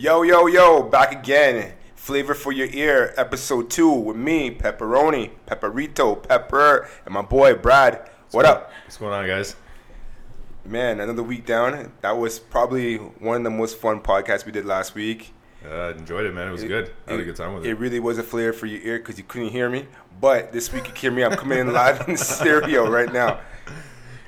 Yo, yo, yo, back again. Flavor for your ear, episode two with me, Pepperoni, Pepperito, Pepper, and my boy Brad. What up? What's going on, guys? Man, another week down. That was probably one of the most fun podcasts we did last week. Uh, I enjoyed it, man. It was good. I had a good time with it. It really was a flavor for your ear because you couldn't hear me. But this week you can hear me. I'm coming in live in stereo right now.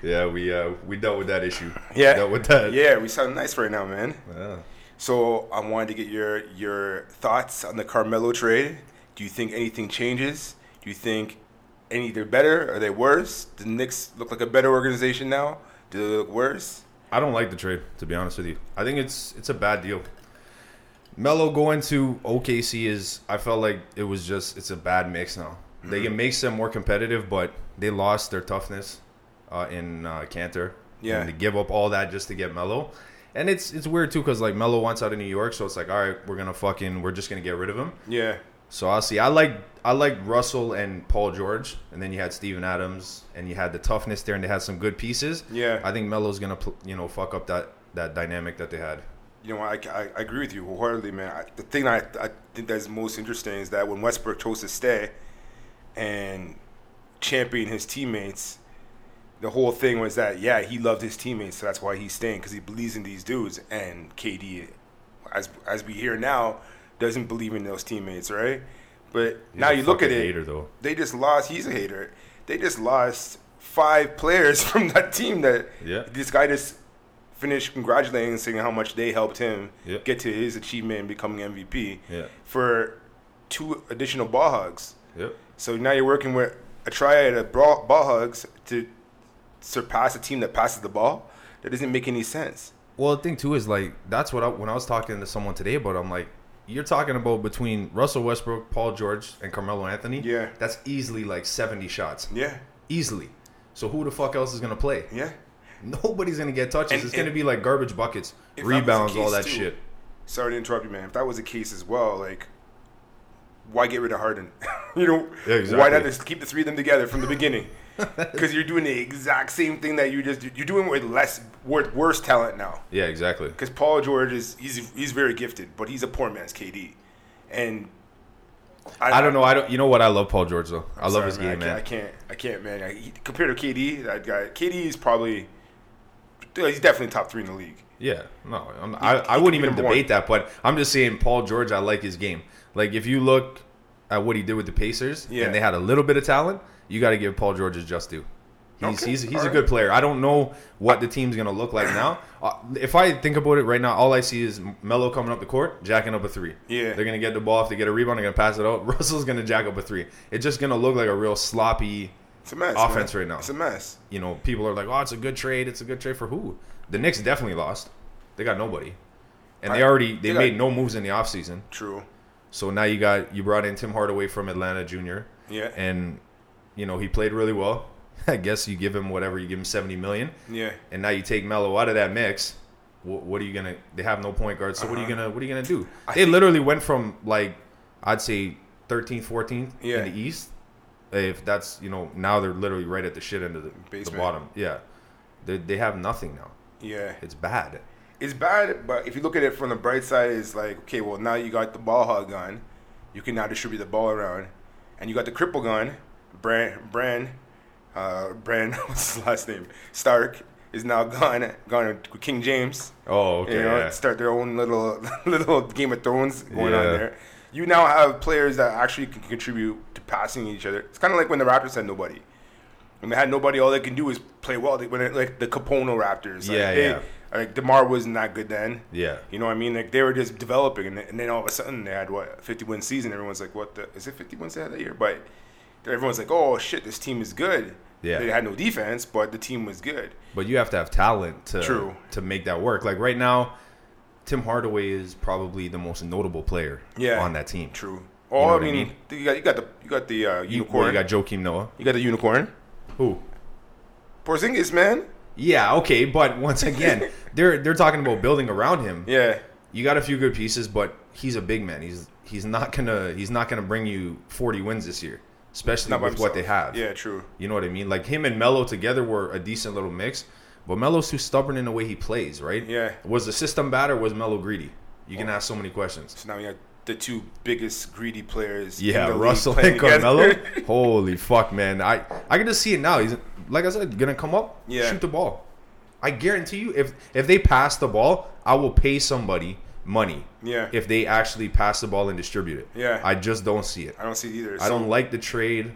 Yeah, we uh, we dealt with that issue. Yeah, dealt with that. Yeah, we sound nice right now, man. Yeah. So I wanted to get your your thoughts on the Carmelo trade. Do you think anything changes? Do you think any they're better? Are they worse? The Knicks look like a better organization now? Do they look worse? I don't like the trade, to be honest with you. I think it's it's a bad deal. Melo going to OKC is I felt like it was just it's a bad mix now. Mm-hmm. They can make them more competitive, but they lost their toughness uh, in uh, Kanter. Yeah. and to give up all that just to get Melo, and it's it's weird too because like Melo wants out of New York, so it's like all right, we're gonna fucking we're just gonna get rid of him. Yeah, So I'll see. I like I like Russell and Paul George, and then you had Steven Adams, and you had the toughness there, and they had some good pieces. Yeah. I think Melo's gonna you know fuck up that that dynamic that they had. you know I, I, I agree with you wholeheartedly, man. I, the thing I I think that's most interesting is that when Westbrook chose to stay and champion his teammates. The whole thing was that yeah he loved his teammates so that's why he's staying because he believes in these dudes and KD as as we hear now doesn't believe in those teammates right but He's now you look at it hater, though. they just lost he's a hater they just lost five players from that team that Yeah. this guy just finished congratulating and saying how much they helped him Yep. get to his achievement in becoming MVP Yeah. for two additional ball hugs Yep. so now you're working with a triad of ball, ball hugs to surpass a team that passes the ball. That doesn't make any sense. Well, the thing too is like that's what I, when I was talking to someone today about. I'm like, you're talking about between Russell Westbrook, Paul George, and Carmelo Anthony. Yeah. That's easily like 70 shots. Yeah, Easily. So who the fuck else is gonna play? yeah. Nobody's gonna get touches. And- it's and- gonna be like garbage buckets, If that rebounds, all that too, shit. Sorry to interrupt you, man. If that was the case as well, like, why get rid of Harden? you know, Yeah, why not just keep the three of them together from the beginning? Because you're doing the exact same thing that you just you're doing with less with worse talent now. Yeah, exactly. Because Paul George is he's he's very gifted, but he's a poor man's KD, and I don't know. I don't. You know what? I love Paul George though. I love Sorry, his game, I man. can't, I can't, I can't man. I, he, compared to KD, that guy, KD is probably, he's definitely top three in the league. Yeah, no, I'm, I, I he wouldn't even debate that, but I'm just saying Paul George. I like his game. Like if you look at what he did with the Pacers, Yeah. and they had a little bit of talent, you got to give Paul George his just due. He's Okay, he's, he's a alright. good player. I don't know what the team's gonna look like now. Uh, if I think about it right now, all I see is Melo coming up the court, jacking up a three. Yeah. they're gonna get the ball. If they get a rebound, they're gonna pass it out. Russell's gonna jack up a three. It's just gonna look like a real sloppy. It's a mess. Offense man. right now. It's a mess. You know, people are like, "Oh, it's a good trade. It's a good trade for who?" The Knicks definitely lost. They got nobody, and they already they they got- made no moves in the offseason. True. So now you got you brought in Tim Hardaway from Atlanta Jr. Yeah. and you know he played really well. I guess you give him whatever you give him seventy million, Yeah. and now you take Melo out of that mix. What, what are you gonna? They have no point guard. So what are you gonna? What are you gonna do? Uh-huh. I they think- literally went from like I'd say 13th, 14th Yeah. in the East. If that's you know now they're literally right at the shit end of the, the bottom. Yeah, they they have nothing now. Yeah. It's bad. It's bad, but if you look at it from the bright side, it's like, okay, well, now you got the ball hog gun. You can now distribute the ball around. And you got the cripple gun. Brand, Brand, uh, Brand, what's his last name? Stark is now gone, gone with King James. Oh, okay. you know, yeah. start their own little little Game of Thrones going on there. You now have players that actually can contribute to passing each other. It's kind of like when the Raptors had nobody. When they had nobody, all they can do is play well. They, when it, like the Kapono Raptors, like, Yeah, they- yeah. Like Demar wasn't that good then. Yeah. You know what I mean? Like they were just developing, and then, and then all of a sudden they had what 50 win season. Everyone's like, "What the? Is it 50 wins they had that year?" But everyone's like, "Oh shit, this team is good." Yeah. They had no defense, but the team was good. But you have to have talent to True. to make that work. Like right now, Tim Hardaway is probably the most notable player Yeah. on that team. True. Oh, I what I mean, mean? you got you got the you got the uh, You, unicorn. well, you got Joakim Noah. You got the unicorn. Who? Porzingis, man. Yeah, okay, but once again, they're they're talking about building around him. Yeah. You got a few good pieces, but he's a big man. He's he's not gonna he's not gonna bring you 40 wins this year, especially Not with what they have. Yeah, true. You know what I mean? Like him and Melo together were a decent little mix, but Melo's too stubborn in the way he plays, right? Yeah. Was the system bad or was Melo greedy? You can ask so many questions. So now we got the two biggest greedy players. Yeah, the Russell and Carmelo. Holy fuck, man! I I can just see it now. He's like I said, gonna come up, Yeah. shoot the ball. I guarantee you, if if they pass the ball, I will pay somebody money. Yeah. If they actually pass the ball and distribute it. Yeah. I just don't see it. I don't see it either. I don't like the trade.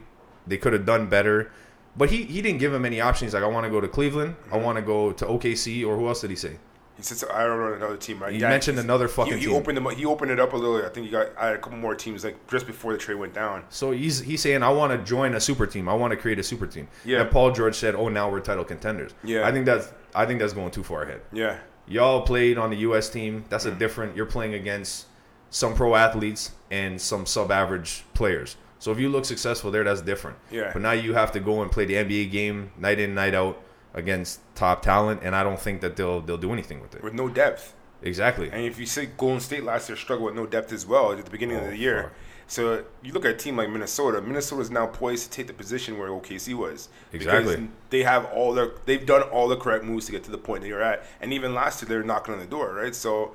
They could have done better. But he, he didn't give him any options. Like, I want to go to Cleveland. I Mm-hmm. want to go to OKC. Or who else did he say? He said, I don't know another team, right? He mentioned another fucking he, he team. opened them. up- He opened it up a little. I think he got I had a couple more teams like just before the trade went down. So he's he's saying, I want to join a super team. I want to create a super team. Yeah. And Paul George said, Oh, now we're title contenders. Yeah. I think that's I think that's going too far ahead. Yeah, Y'all played on the U.S. team. That's Mm. a different. You're playing against some pro athletes and some sub-average players. So if you look successful there, that's different. Yeah. But now you have to go and play the NBA game night in, night out against top talent, and I don't think that they'll they'll do anything with it. with no depth. Exactly. And if you say Golden State last year struggled with no depth as well at the beginning of Oh, the year. fuck. So you look at a team like Minnesota. Minnesota is now poised to take the position where OKC was. Exactly. Because they have all their they've done all the correct moves to get to the point that you're at. And even last year they were knocking on the door, right? So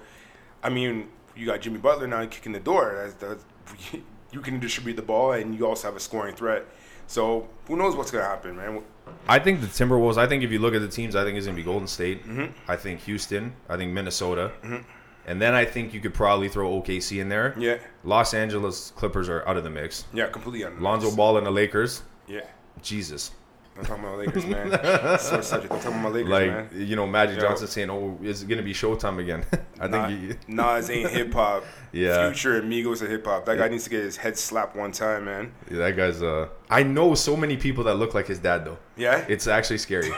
I mean, you got Jimmy Butler now kicking the door. That's, that's, you can distribute the ball and you also have a scoring threat. So who knows what's gonna happen, man? I think the Timberwolves. I think if you look at the teams, I think it's gonna be Golden State. Mm-hmm. I think Houston. I think Minnesota. And then I think you could probably throw OKC in there. Yeah, Los Angeles Clippers are out of the mix. yeah, completely on Lonzo Ball and the Lakers. Yeah. Jesus. I'm talking about Lakers, man. Our subject. Don't talk about Lakers, like man. you know Magic Yo. Johnson saying, "Oh, it's gonna be Showtime again." I Nah, think he, Nas ain't hip hop. Yeah. Future and Migos are hip hop. That guy needs to get his head slapped one time, man. Yeah, that guy's. Uh, I know so many people that look like his dad though. Yeah. It's actually scary.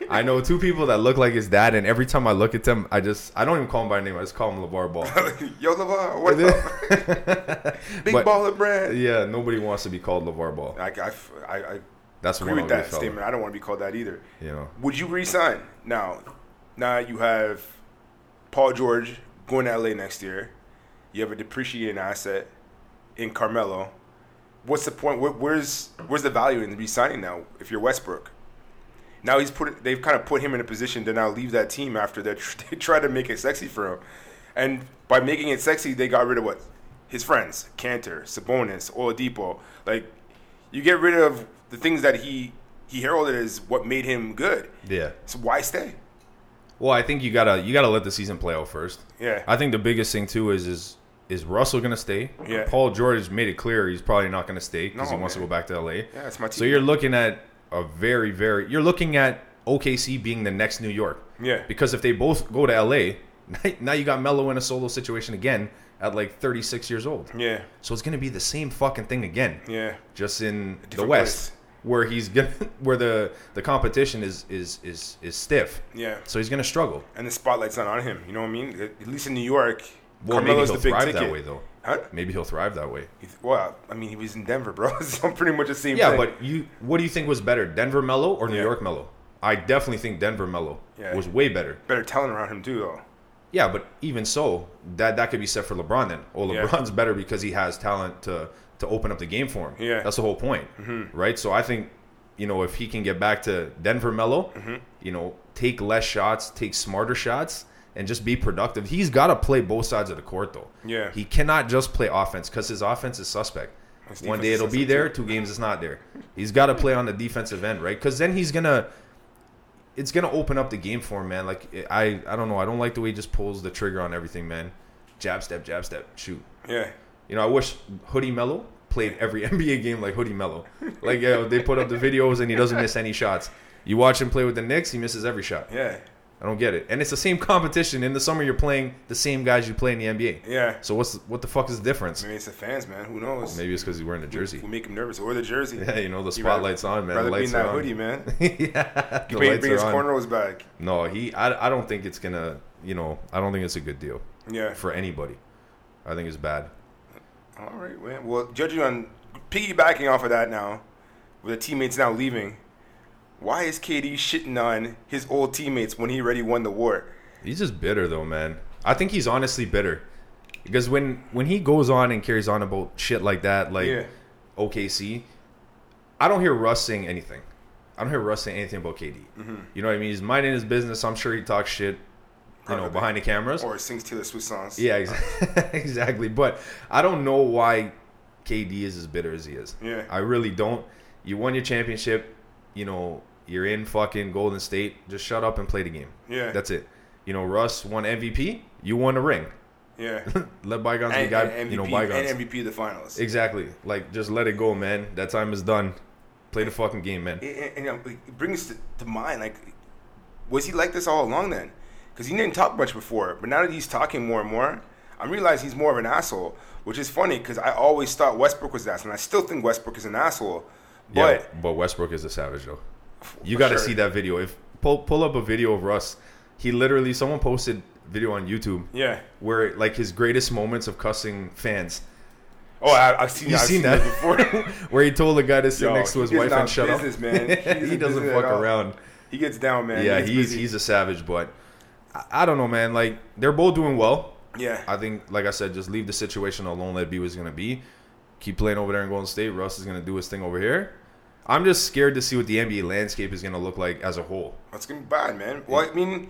I know two people that look like his dad, and every time I look at them, I just I don't even call him by name. I just call him LaVar Ball. Yo, LaVar, what up? Big But- baller brand. yeah, nobody wants to be called LaVar Ball. I, I, I, I That's agree with that statement. I don't want to be called that either. You know. Would you resign now? Now you have Paul George going to LA next year. You have a depreciating asset in Carmelo. What's the point? Where, where's where's the value in resigning now? If you're Westbrook, now he's put they've kind of put him in a position to now leave that team after they they tried to make it sexy for him, and by making it sexy, they got rid of what his friends, Kanter, Sabonis, Oladipo. Like you get rid of the things that he he heralded as what made him good. Yeah. So why stay? Well, I think you gotta you gotta let the season play out first. Yeah. I think the biggest thing too is is is Russell gonna stay? Yeah. Paul George made it clear he's probably not gonna stay because No, he wants man. to go back to LA. Yeah, it's my team. So you're looking at a very very you're looking at OKC being the next New York. Yeah. Because if they both go to LA, now you got Melo in a solo situation again at like 36 years old. Yeah. So it's gonna be the same fucking thing again. Yeah. Just in the West. place. Where he's gonna, where the the competition is is is is stiff, Yeah. so he's gonna struggle. And the spotlight's not on him. You know what I mean? At least in New York, Well, Carmelo's maybe the he'll big thrive ticket. that way though. Huh? Maybe he'll thrive that way. Well, I mean, he was in Denver, bro. so pretty much the same Yeah, thing. but you, what do you think was better, Denver Melo or New Yeah. York Melo? I definitely think Denver Melo Yeah. was way better. better talent around him too, though. Yeah, but even so, that that could be said for LeBron then. Yeah. LeBron's better because he has talent to to open up the game for him. Yeah. Mm-hmm. that's the whole point, right? So I think you know if he can get back to Denver Melo, Mm-hmm. you know, take less shots, take smarter shots, and just be productive. He's got to play both sides of the court though. Yeah. he cannot just play offense because his offense is suspect. His One day it'll be there, two games it's not there. He's got to play on the defensive end, right? Because then he's gonna it's gonna open up the game for him, man. Like I, I don't know. I don't like the way he just pulls the trigger on everything, man. Jab step, jab step, shoot. Yeah. You know, I wish Hoodie Melo played every NBA game like Hoodie Melo. Like, yeah, they put up the videos and he doesn't miss any shots. You watch him play with the Knicks, he misses every shot. Yeah. I don't get it. And it's the same competition. In the summer, you're playing the same guys you play in the NBA. Yeah. So what's what the fuck is the difference? Maybe it's the fans, man. Who knows? Maybe it's because he's wearing the jersey. We make him nervous. Or the jersey. Yeah, you know the He'd rather- spotlight's on, man. Rather The be in that on. hoodie, man. yeah, may bring his on. cornrows back. No, he. I, I don't think it's gonna. You know, I don't think it's a good deal Yeah. for anybody. I think it's bad. All right, man. Well, judging on piggybacking off of that now, with the teammates now leaving, why is KD shitting on his old teammates when he already won the war? He's just bitter though, man. I think he's honestly bitter because when when he goes on and carries on about shit like that, like Yeah. OKC, I don't hear Russ saying anything. I don't hear Russ saying anything about KD. Mm-hmm. You know what I mean? He's minding his business. I'm sure he talks shit. you know, behind the cameras. Or sings Taylor Swift songs. Yeah, ex- exactly. But I don't know why KD is as bitter as he is. Yeah. I really don't. You won your championship. You know, you're in fucking Golden State. Just shut up and play the game. Yeah. That's it. You know, Russ won MVP. You won a ring. yeah. let bygones be guy, MVP, you know, bygones. and MVP the finals. exactly. Like, just let it go, man. That time is done. Play the fucking game, man. And, and, and, it brings to, to mind like, was he like this all along then? Because he didn't talk much before, but now that he's talking more and more, I realize he's more of an asshole. Which is funny because I always thought Westbrook was that, and I still think Westbrook is an asshole. But yeah, but Westbrook is a savage though. You got to sure. see that video. If pull pull up a video of Russ, he literally someone posted video on YouTube yeah. where like his greatest moments of cussing fans. Oh, I, I've seen. You seen seen that before. where he told the guy to sit Yo, next to his wife and shut business, up. man. He he doesn't fuck around. he gets down, man. yeah, gets he's busy. he's a savage, but I, I don't know, man. Like they're both doing well. yeah. I think, like I said, just leave the situation alone. Let it be what's gonna be. Keep playing over there in Golden State. Russ is gonna do his thing over here. I'm just scared to see what the NBA landscape is gonna look like as a whole. That's gonna be bad, man. Well, I mean,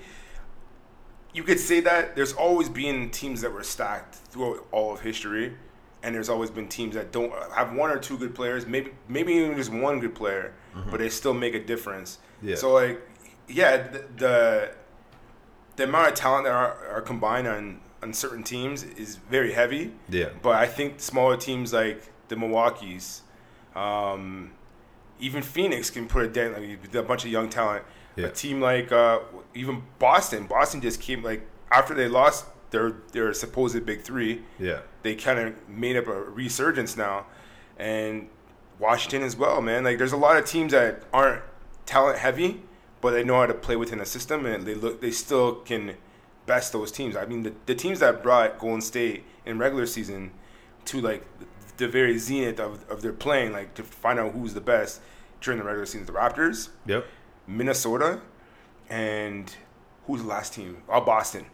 you could say that there's always been teams that were stacked throughout all of history, and there's always been teams that don't have one or two good players, maybe maybe even just one good player, but they still make a difference. Yeah. So like, yeah, the the, the amount of talent that are, are combined on on certain teams is very heavy. Yeah. But I think smaller teams like the Milwaukee's, um, even Phoenix can put a dent. Like with a bunch of young talent. Yeah. A team like uh, even Boston. Boston just came like after they lost their their supposed big three. Yeah. They kind of made up a resurgence now, and Washington as well, man. Like there's a lot of teams that aren't talent heavy, but they know how to play within a system, and they look they still can best those teams. I mean, the, the teams that brought Golden State in regular season to like the very zenith of, of their playing, like to find out who's the best during the regular season. The Raptors, Yep. Minnesota, and who's the last team? Oh, Boston.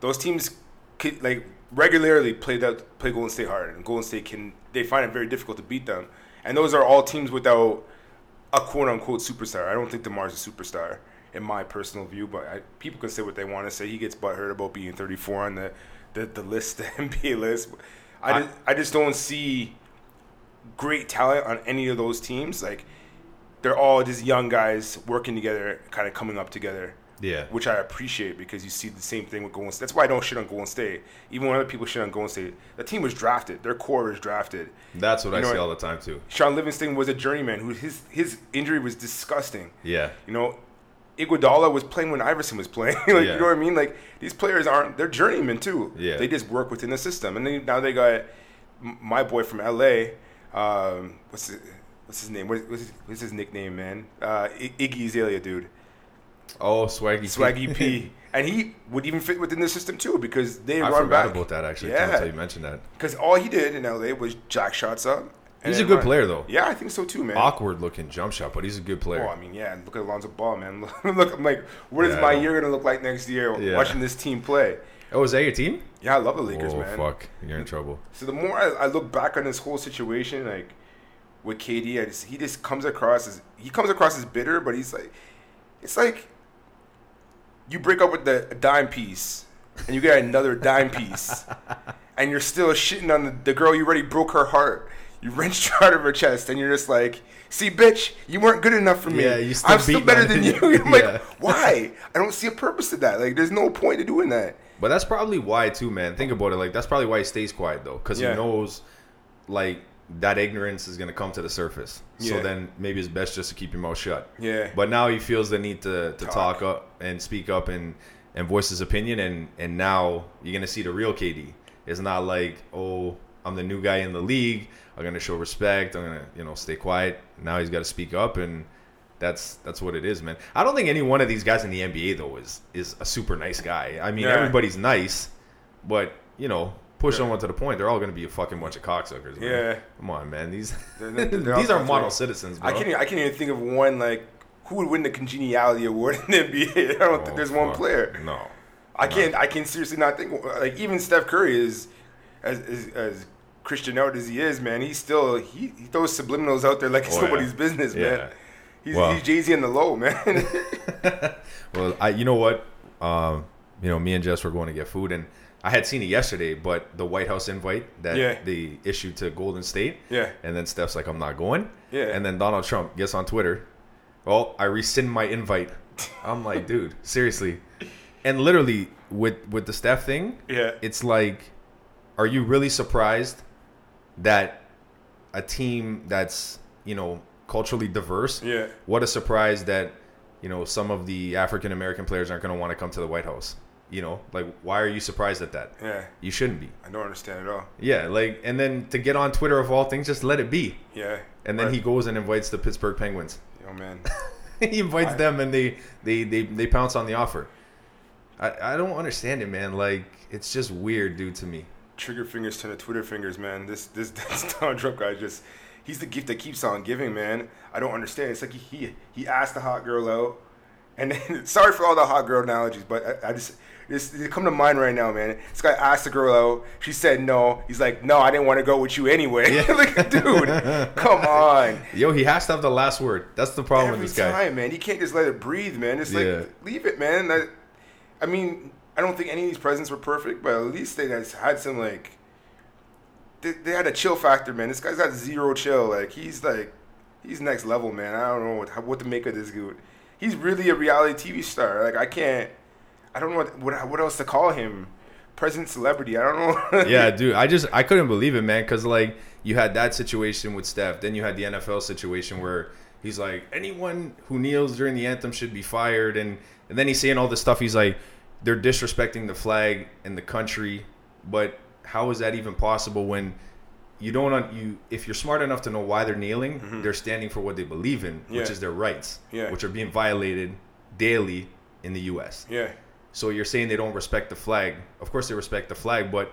Those teams could, like regularly play that play Golden State hard, and Golden State can they find it very difficult to beat them. And those are all teams without a quote unquote superstar. I don't think Demar's a superstar in my personal view, but I, people can say what they want to say. He gets butthurt about being 34 on the the, the list, the NBA list. I, I- just, I just don't see great talent on any of those teams. Like they're all just young guys working together, kind of coming up together, Yeah. which I appreciate because you see the same thing with Golden State. That's why I don't shit on Golden State. Even when other people shit on Golden State, the team was drafted. Their core was drafted. That's what You I know say all the time too. Sean Livingston was a journeyman who his his injury was disgusting. Yeah. You know, Iguodala was playing when Iverson was playing. like, Yeah. You know what I mean? Like these players aren't they're journeymen too. Yeah. They just work within the system, and then now they got my boy from L.A. Um, what's his, what's his name? What, what's, his, what's his nickname, man? Uh, I- Iggy Azalea, dude. Oh, Swaggy. Swaggy P. And he would even fit within the system too because they I run forgot back. about that actually. Yeah. Until you mentioned that. Because all he did in LA was jack shots up. And He's a good run. player though. Yeah, I think so too, man. Awkward looking jump shot, but he's a good player. Oh, I mean, yeah. Look at Alonzo Ball, man. look, I'm like, what is Yeah, my year gonna look like next year Yeah. watching this team play? Oh, is that your team? Yeah, I love the Lakers, oh man. fuck, you're in trouble. So the more I, I look back on this whole situation, like with KD, I just, he just comes across as he comes across as bitter, but he's like, it's like you break up with the dime piece and you get another dime piece, and you're still shitting on the, the girl you already broke her heart. You wrenched her out of her chest, and you're just like, "See, bitch, you weren't good enough for me. Yeah, you still I'm still better than you." I'm like, why? I don't see a purpose to that. Like, there's no point to doing that. But that's probably why too, man. Think about it. Like that's probably why he stays quiet though, because Yeah. he knows, like that ignorance is gonna come to the surface. So then maybe it's best just to keep your mouth shut. Yeah. But now he feels the need to, to Talk. talk. up and speak up and and voice his opinion. And and now you're gonna see the real KD. It's not like oh I'm the new guy in the league. I'm gonna show respect. I'm gonna you know stay quiet. Now he's got to speak up and. That's that's what it is, man. I don't think any one of these guys in the NBA though is is a super nice guy. I mean, Yeah. everybody's nice, but you know, push Yeah. someone to the point, they're all going to be a fucking bunch of cocksuckers. Man. Yeah. come on, man. These They're- they're- they're these are model citizens, bro. I can't. Even, I can't even think of one like who would win the congeniality award in the NBA. I don't Oh, think there's one player. No, I can't. I can seriously not think. Like even Steph Curry is as as, as Christian out as he is, man. he still he, he throws subliminals out there like it's Oh, yeah. nobody's business, Yeah. man. He's, Well. he's Jay Z in the low, man. Well, I you know what? Um, you know, me and Jess were going to get food, and I had seen it yesterday, but the White House invite that Yeah. they issued to Golden State, Yeah. and then Steph's like, I'm not going, Yeah. and then Donald Trump gets on Twitter, well, I rescind my invite. I'm like, dude, seriously, and literally with with the Steph thing, Yeah. it's like, are you really surprised that a team that's you know culturally diverse? Yeah. What a surprise that you know some of the African American players aren't going to want to come to the White House. You know, like why are you surprised at that? Yeah. You shouldn't be. I don't understand at all. Yeah, like and then to get on Twitter of all things, just let it be. Yeah. And then Right. he goes and invites the Pittsburgh Penguins. Oh man. he invites I- them and they, they they they pounce on the offer. I I don't understand it, man. Like it's just weird, dude, to me. Trigger fingers to Twitter fingers, man. This this, this Donald Trump guy just he's the gift that keeps on giving, man. I don't understand. It's like he he asked the hot girl out, and then, sorry for all the hot girl analogies, but I, I just this they come to mind right now, man. This guy asked the girl out. She said no. He's like, no, I didn't want to go with you anyway. like, dude, come on. Yo, he has to have the last word. That's the problem Every with this guy. time, man. You can't just let it breathe, man. It's like Yeah. leave it, man. I, I mean, I don't think any of these presents were perfect, but at least they had some like. They, they had a chill factor, man. This guy's got zero chill. Like he's like, he's next level, man. I don't know what what to make of this dude. He's really a reality TV star. Like I can't. I don't know what what, what else to call him. Present celebrity. I don't know. yeah, dude. I just I couldn't believe it, man. Because like you had that situation with Steph, then you had the NFL situation where he's like, anyone who kneels during the anthem should be fired, and and then he's saying all this stuff. He's like, they're disrespecting the flag and the country, but how is that even possible when you don't un- you if you're smart enough to know why they're kneeling, mm-hmm. they're standing for what they believe in, which is their rights, Yeah. which are being violated daily in the U.S. yeah. So you're saying they don't respect the flag. Of course they respect the flag, but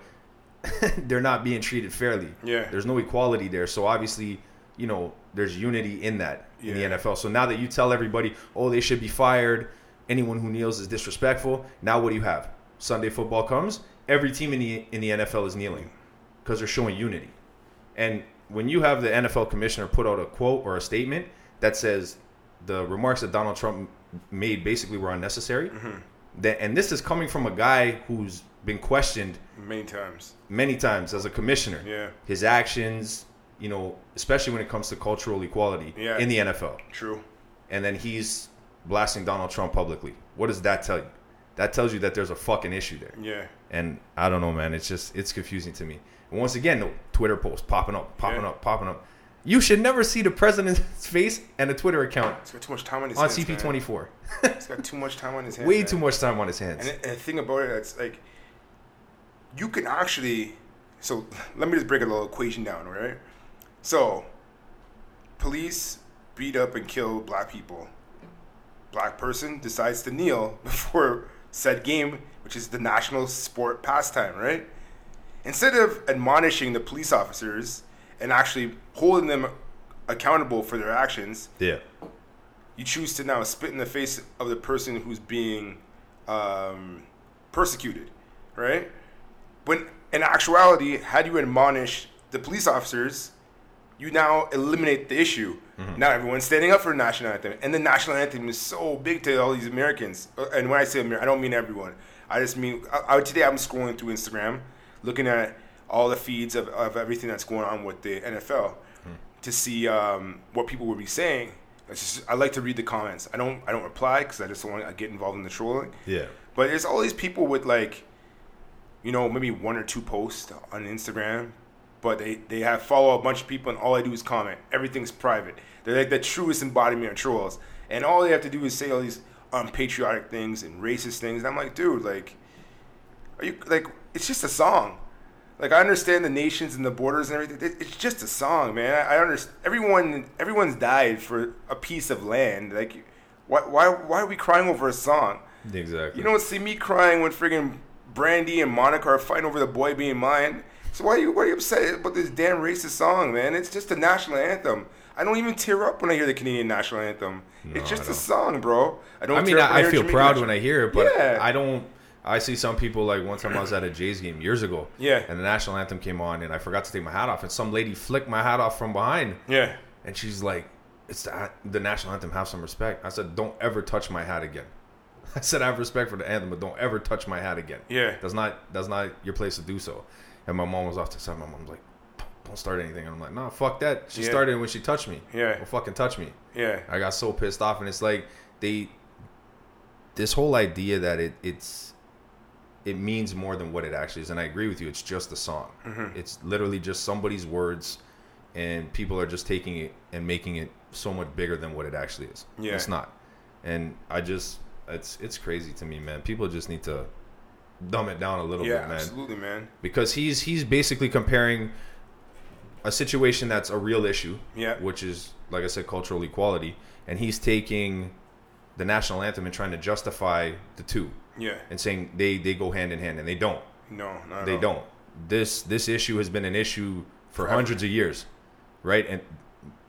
they're not being treated fairly. Yeah. There's no equality there. So obviously, you know, there's unity in that in Yeah. the NFL. So now that you tell everybody, oh, they should be fired, anyone who kneels is disrespectful. Now what do you have? Sunday football comes, every team in the in the NFL is kneeling because they're showing unity. And when you have the NFL commissioner put out a quote or a statement that says the remarks that Donald Trump made basically were unnecessary, mm-hmm. that and this is coming from a guy who's been questioned Many times. many times as a commissioner. Yeah. His actions, you know, especially when it comes to cultural equality Yeah. in the NFL. True. And then he's blasting Donald Trump publicly. What does that tell you? That tells you that there's a fucking issue there. Yeah. And I don't know, man. It's just it's confusing to me. And once again, the Twitter post popping up, popping Yeah. up, popping up. You should never see the president's face and a Twitter account He's got too much time on his on hands. man. CP24. it's got too much time on his hands. Way man. too much time on his hands. And, and the thing about it, it's like you can actually. So let me just break a little equation down, right? So, police beat up and kill black people. Black person decides to kneel before said game, which is the national sport pastime, right? Instead of admonishing the police officers and actually holding them accountable for their actions, yeah. you choose to now spit in the face of the person who's being um, persecuted, right? When in actuality, had you admonish the police officers, you now eliminate the issue. Now everyone's standing up for the national anthem, and the national anthem is so big to all these Americans. Uh, And when I say Amer, I don't mean everyone. I just mean I, I, today I'm scrolling through Instagram, looking at all the feeds of, of everything that's going on with the NFL to see um, what people would be saying. It's just, I like to read the comments. I don't I don't reply because I just don't want to get involved in the trolling. Yeah. But there's all these people with like, you know, maybe one or two posts on Instagram, but they, they have follow a bunch of people and all I do is comment. Everything's private. They're like the truest embodiment of trolls. And all they have to do is say all these um, unpatriotic things and racist things. And I'm like, dude, like, are you like? It's just a song. Like I understand the nations and the borders and everything. It's just a song, man. I, I understand. Everyone, everyone's died for a piece of land. Like, why, why, why are we crying over a song? Exactly. You don't see me crying when friggin' Brandy and Monica are fighting over the boy being mine. So why are you why are you upset about this damn racist song, man? It's just a national anthem. I don't even tear up when I hear the Canadian national anthem. No, it's just a song, bro. I don't. I mean, tear up when I, I feel Jamaican proud national- when I hear it, but Yeah. I don't. I see some people like one time I was at a Jays game years ago. Yeah. And the national anthem came on, and I forgot to take my hat off, and some lady flicked my hat off from behind, Yeah, and she's like, "It's the, the national anthem. Have some respect." I said, "Don't ever touch my hat again." I said I have respect for the anthem, but don't ever touch my hat again. Yeah. That's not that's not your place to do so. And my mom was off to the side. My mom's like, don't, start anything. And I'm like, nah, fuck that. She Yeah. started when she touched me. Yeah. Don't fucking touch me. Yeah. I got so pissed off, and it's like they, this whole idea that it it's, it means more than what it actually is, and I agree with you. It's just a song. Mm-hmm. It's literally just somebody's words, and people are just taking it and making it so much bigger than what it actually is. Yeah. it's not, and I just it's it's crazy to me, man. People just need to dumb it down a little Yeah, bit, man absolutely, man. because he's he's basically comparing a situation that's a real issue, Yeah. which is like I said, cultural equality, and he's taking the national anthem and trying to justify the two Yeah. and saying they they go hand in hand, and they don't. No, not at They don't. This this issue has been an issue for Forever. hundreds of years, right? And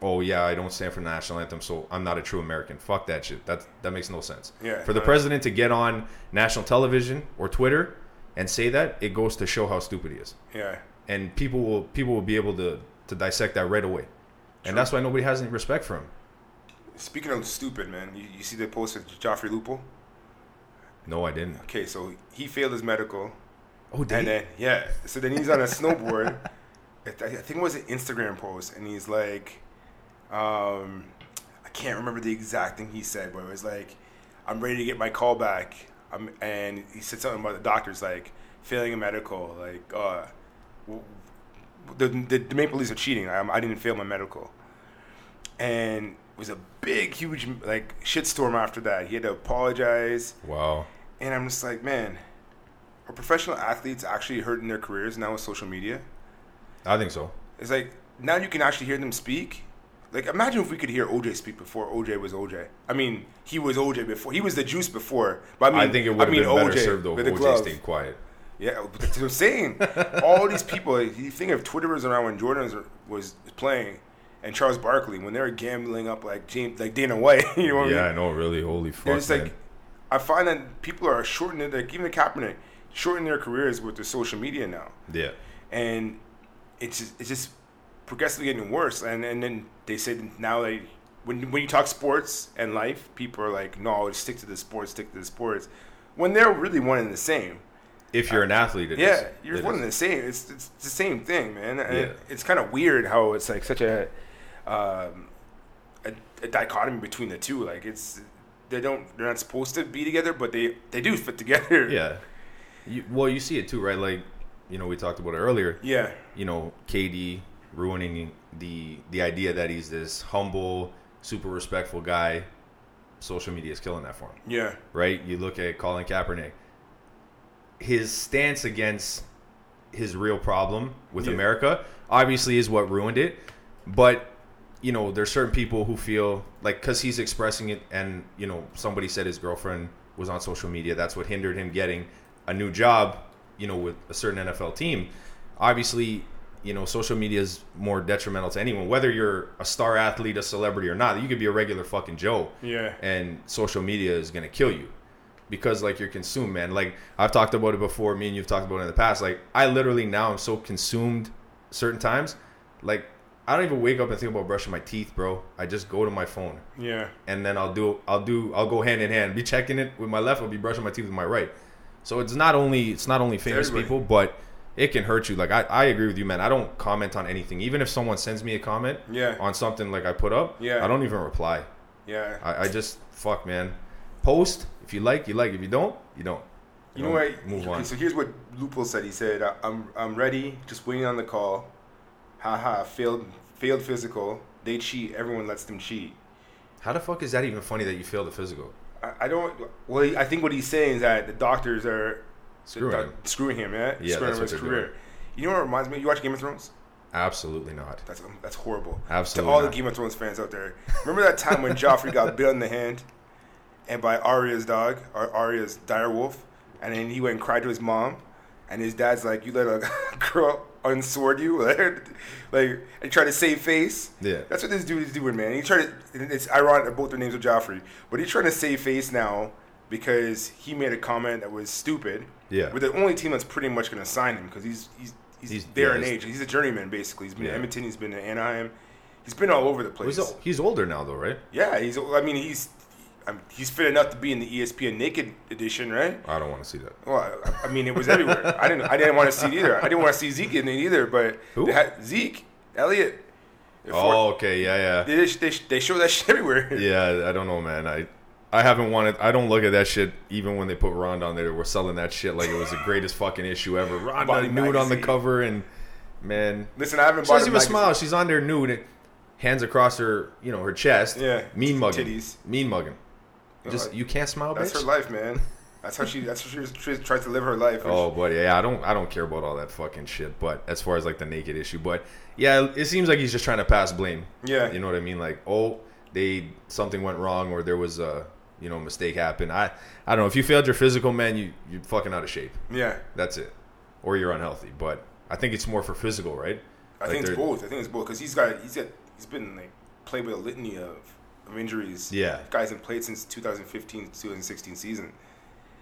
oh yeah, I don't stand for the national anthem, so I'm not a true American. Fuck that shit. That that makes no sense. Yeah, For the president to get on national television or Twitter and say that, it goes to show how stupid he is Yeah. and people will people will be able to to dissect that right away, and that's why nobody has any respect for him. Speaking of stupid, man, you, you see the post of Joffrey Lupul? No, I didn't. Okay, so he failed his medical. Oh, did and he? then yeah, so then he's on a snowboard. I think it was an Instagram post, and he's like, um, I can't remember the exact thing he said, but it was like, I'm ready to get my call back. I'm, and he said something about the doctors like failing a medical, like uh, the, the the Maple Leafs are cheating. I, I didn't fail my medical, and it was a big, huge like shitstorm after that. He had to apologize. wow. And I'm just like, man, are professional athletes actually hurting their careers now with social media? I think so. It's like now you can actually hear them speak. Like imagine if we could hear OJ speak before OJ was OJ. I mean, he was OJ before. He was the juice before. But I mean, I, think it would have I mean, been better OJ served though if OJ glove. stayed quiet. Yeah, but that's what I'm saying. All these people. You think if Twitter was around when Jordan was, was playing, and Charles Barkley when they were gambling up like James, like Dana White. You know what I mean? Yeah, I know. Really, holy fuck, man. like, I find that people are shortening, like even Kaepernick, shortening their careers with their social media now, yeah, and it's just, it's just progressively getting worse. And and then they said now they when when you talk sports and life, people are like, no, stick to the sports, stick to the sports, when they're really one and the same. if you're an athlete, it is. Yeah, you're one is. and the same. It's it's the same thing, man. And Yeah. it, it's kind of weird how it's like such a, um, a a dichotomy between the two. Like it's they don't they're not supposed to be together, but they they do fit together. Yeah. You, well, you see it too, right? Like, you know, we talked about it earlier. Yeah. You know, KD ruining the the idea that he's this humble, super respectful guy. Social media is killing that for him. Yeah. right? You look at Colin Kaepernick. His stance against his real problem with Yeah. America obviously is what ruined it. But you know, there's certain people who feel like because he's expressing it, and you know, somebody said his girlfriend was on social media. That's what hindered him getting a new job. You know, with a certain NFL team. Obviously, you know, social media is more detrimental to anyone, whether you're a star athlete, a celebrity, or not. You could be a regular fucking Joe Yeah. and social media is gonna kill you because like you're consumed man like i've talked about it before me and you've talked about it in the past like i literally now am so consumed certain times like i don't even wake up and think about brushing my teeth bro i just go to my phone Yeah. and then i'll do i'll do i'll go hand in hand be checking it with my left i'll be brushing my teeth with my right so it's not only it's not only famous everybody. people but it can hurt you like I, I agree with you man i don't comment on anything even if someone sends me a comment Yeah. on something like i put up Yeah. i don't even reply Yeah. I, I just fuck, man. Post if you like, you like. If you don't, you don't. You know don't. what? Move on. So here's what Lupul said. He said, "I- "I'm I'm ready, just waiting on the call. Haha, failed failed physical. They cheat. Everyone lets them cheat. How the fuck is that even funny that you failed the physical? I, I don't. Well, I think what he's saying is that the doctors are Screwing him. screwing him. Yeah, Yeah, screwing him his career. doing. You know what reminds me? You watch Game of Thrones? Absolutely not. That's um, that's horrible. Absolutely To all not. the Game of Thrones fans out there, remember that time when Joffrey got bit on the hand, and by Arya's dog or Arya's direwolf, and then he went and cried to his mom, and his dad's like, "You let a girl unsword you?" like, and try to save face. Yeah. That's what this dude is doing, man. He tried to. It's ironic that both their names are Joffrey, but he's trying to save face now because he made a comment that was stupid. Yeah. We're the only team that's pretty much going to sign him because he's he's he's, He's- there yeah, in age. He's a journeyman basically. He's been Yeah. in Edmonton. He's been in Anaheim. He's been all over the place. He's, he's older now though, right? Yeah, he's. I mean, he's. I'm, he's fit enough to be in the ESPN Naked edition, right? I don't want to see that. Well, I, I mean, it was everywhere. I didn't. I didn't want to see it either. I didn't want to see Zeke in it either. But had Zeke, Elliott. Oh, okay, yeah, yeah. They, they, they show that shit everywhere. Yeah, I don't know, man. I I haven't wanted. I don't look at that shit even when they put Ronda on there. We're selling that shit like it was the greatest fucking issue ever. Ronda nude on the cover, and man, Listen, I haven't she doesn't even magazine. smile. She's on there nude, hands across her, you know, her chest. Yeah, mean mugging. titties. Mean mugging. Just uh, you can't smile, That's bitch. her life, man. That's how she. That's how she, she tries to live her life. Oh, but yeah, I don't, I don't care about all that fucking shit. But as far as like the naked issue, but yeah, it seems like he's just trying to pass blame. Yeah. you know what I mean. Like, oh, they something went wrong, or there was a, you know, mistake happened. I, I don't know. If you failed your physical, man, you you're fucking out of shape. yeah. That's it, or you're unhealthy. But I think it's more for physical, right? I Like think it's both. I think it's both because he's got he's got he's been like played with a litany of, of injuries. Yeah. guys have played since 2015 2016 season.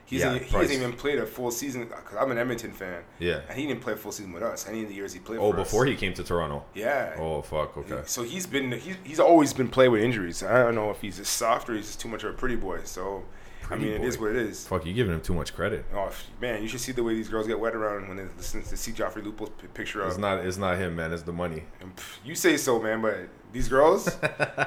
He's Yeah, he Price. hasn't even played a full season because I'm an Edmonton fan. Yeah. and he didn't play a full season with us. Any of the years he played. Oh, for us. before he came to Toronto. Yeah. Oh fuck. Okay. So he's been he's, he's always been played with injuries. I don't know if he's just soft or he's just too much of a pretty boy. So I Pretty mean, it is what it is. Fuck, you giving him too much credit. Oh man, you should see the way these girls get wet around when they listen to see Joffrey Lupul's p- picture of. It's not. It's not him, man. It's the money. And, pff, You say so, man, but these girls,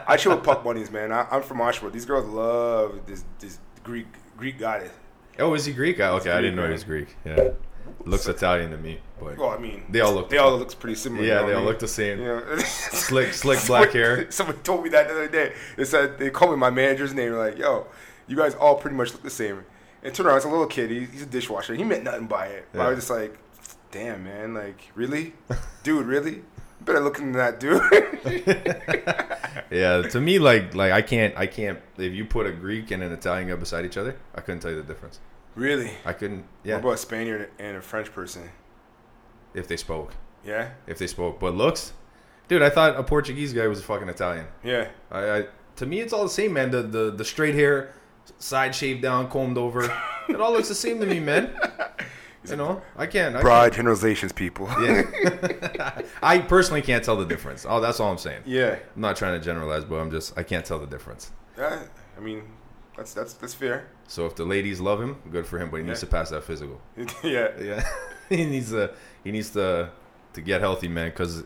I chill with puck bunnies, man. I, I'm from Oshawa. These girls love this this Greek Greek goddess. Oh, is he Greek? Ah, Okay, I didn't know he was Greek. Yeah, looks Italian to me, but Well, I mean, They all look they all look pretty similar. yeah, you know they all mean? look the same. Know? Slick, slick black hair. Someone told me that the other day. They said they called me my manager's name. Like, yo, you guys all pretty much look the same. And turn around, it's a little kid. He, he's a dishwasher. He meant nothing by it. But I was just like, damn, man. Like, really, dude, really? Better look into that, dude. Yeah, to me, like, like I can't, I can't. If you put a Greek and an Italian guy beside each other, I couldn't tell you the difference. really? I couldn't. Yeah. What about a Spaniard and a French person? if they spoke, Yeah, if they spoke, but looks, dude, I thought a Portuguese guy was a fucking Italian. yeah. I, I to me, it's all the same, man. The the the straight hair, side shaved down, combed over. it all looks the same to me, man. You know, I can't. I Broad generalizations, people. Yeah. I personally can't tell the difference. Oh, that's all I'm saying. yeah. I'm not trying to generalize, but I'm just I can't tell the difference. Yeah, I mean, that's that's that's fair. So if the ladies love him, good for him, but he needs to pass that physical. yeah. Yeah, he needs to he needs to to get healthy, man. Because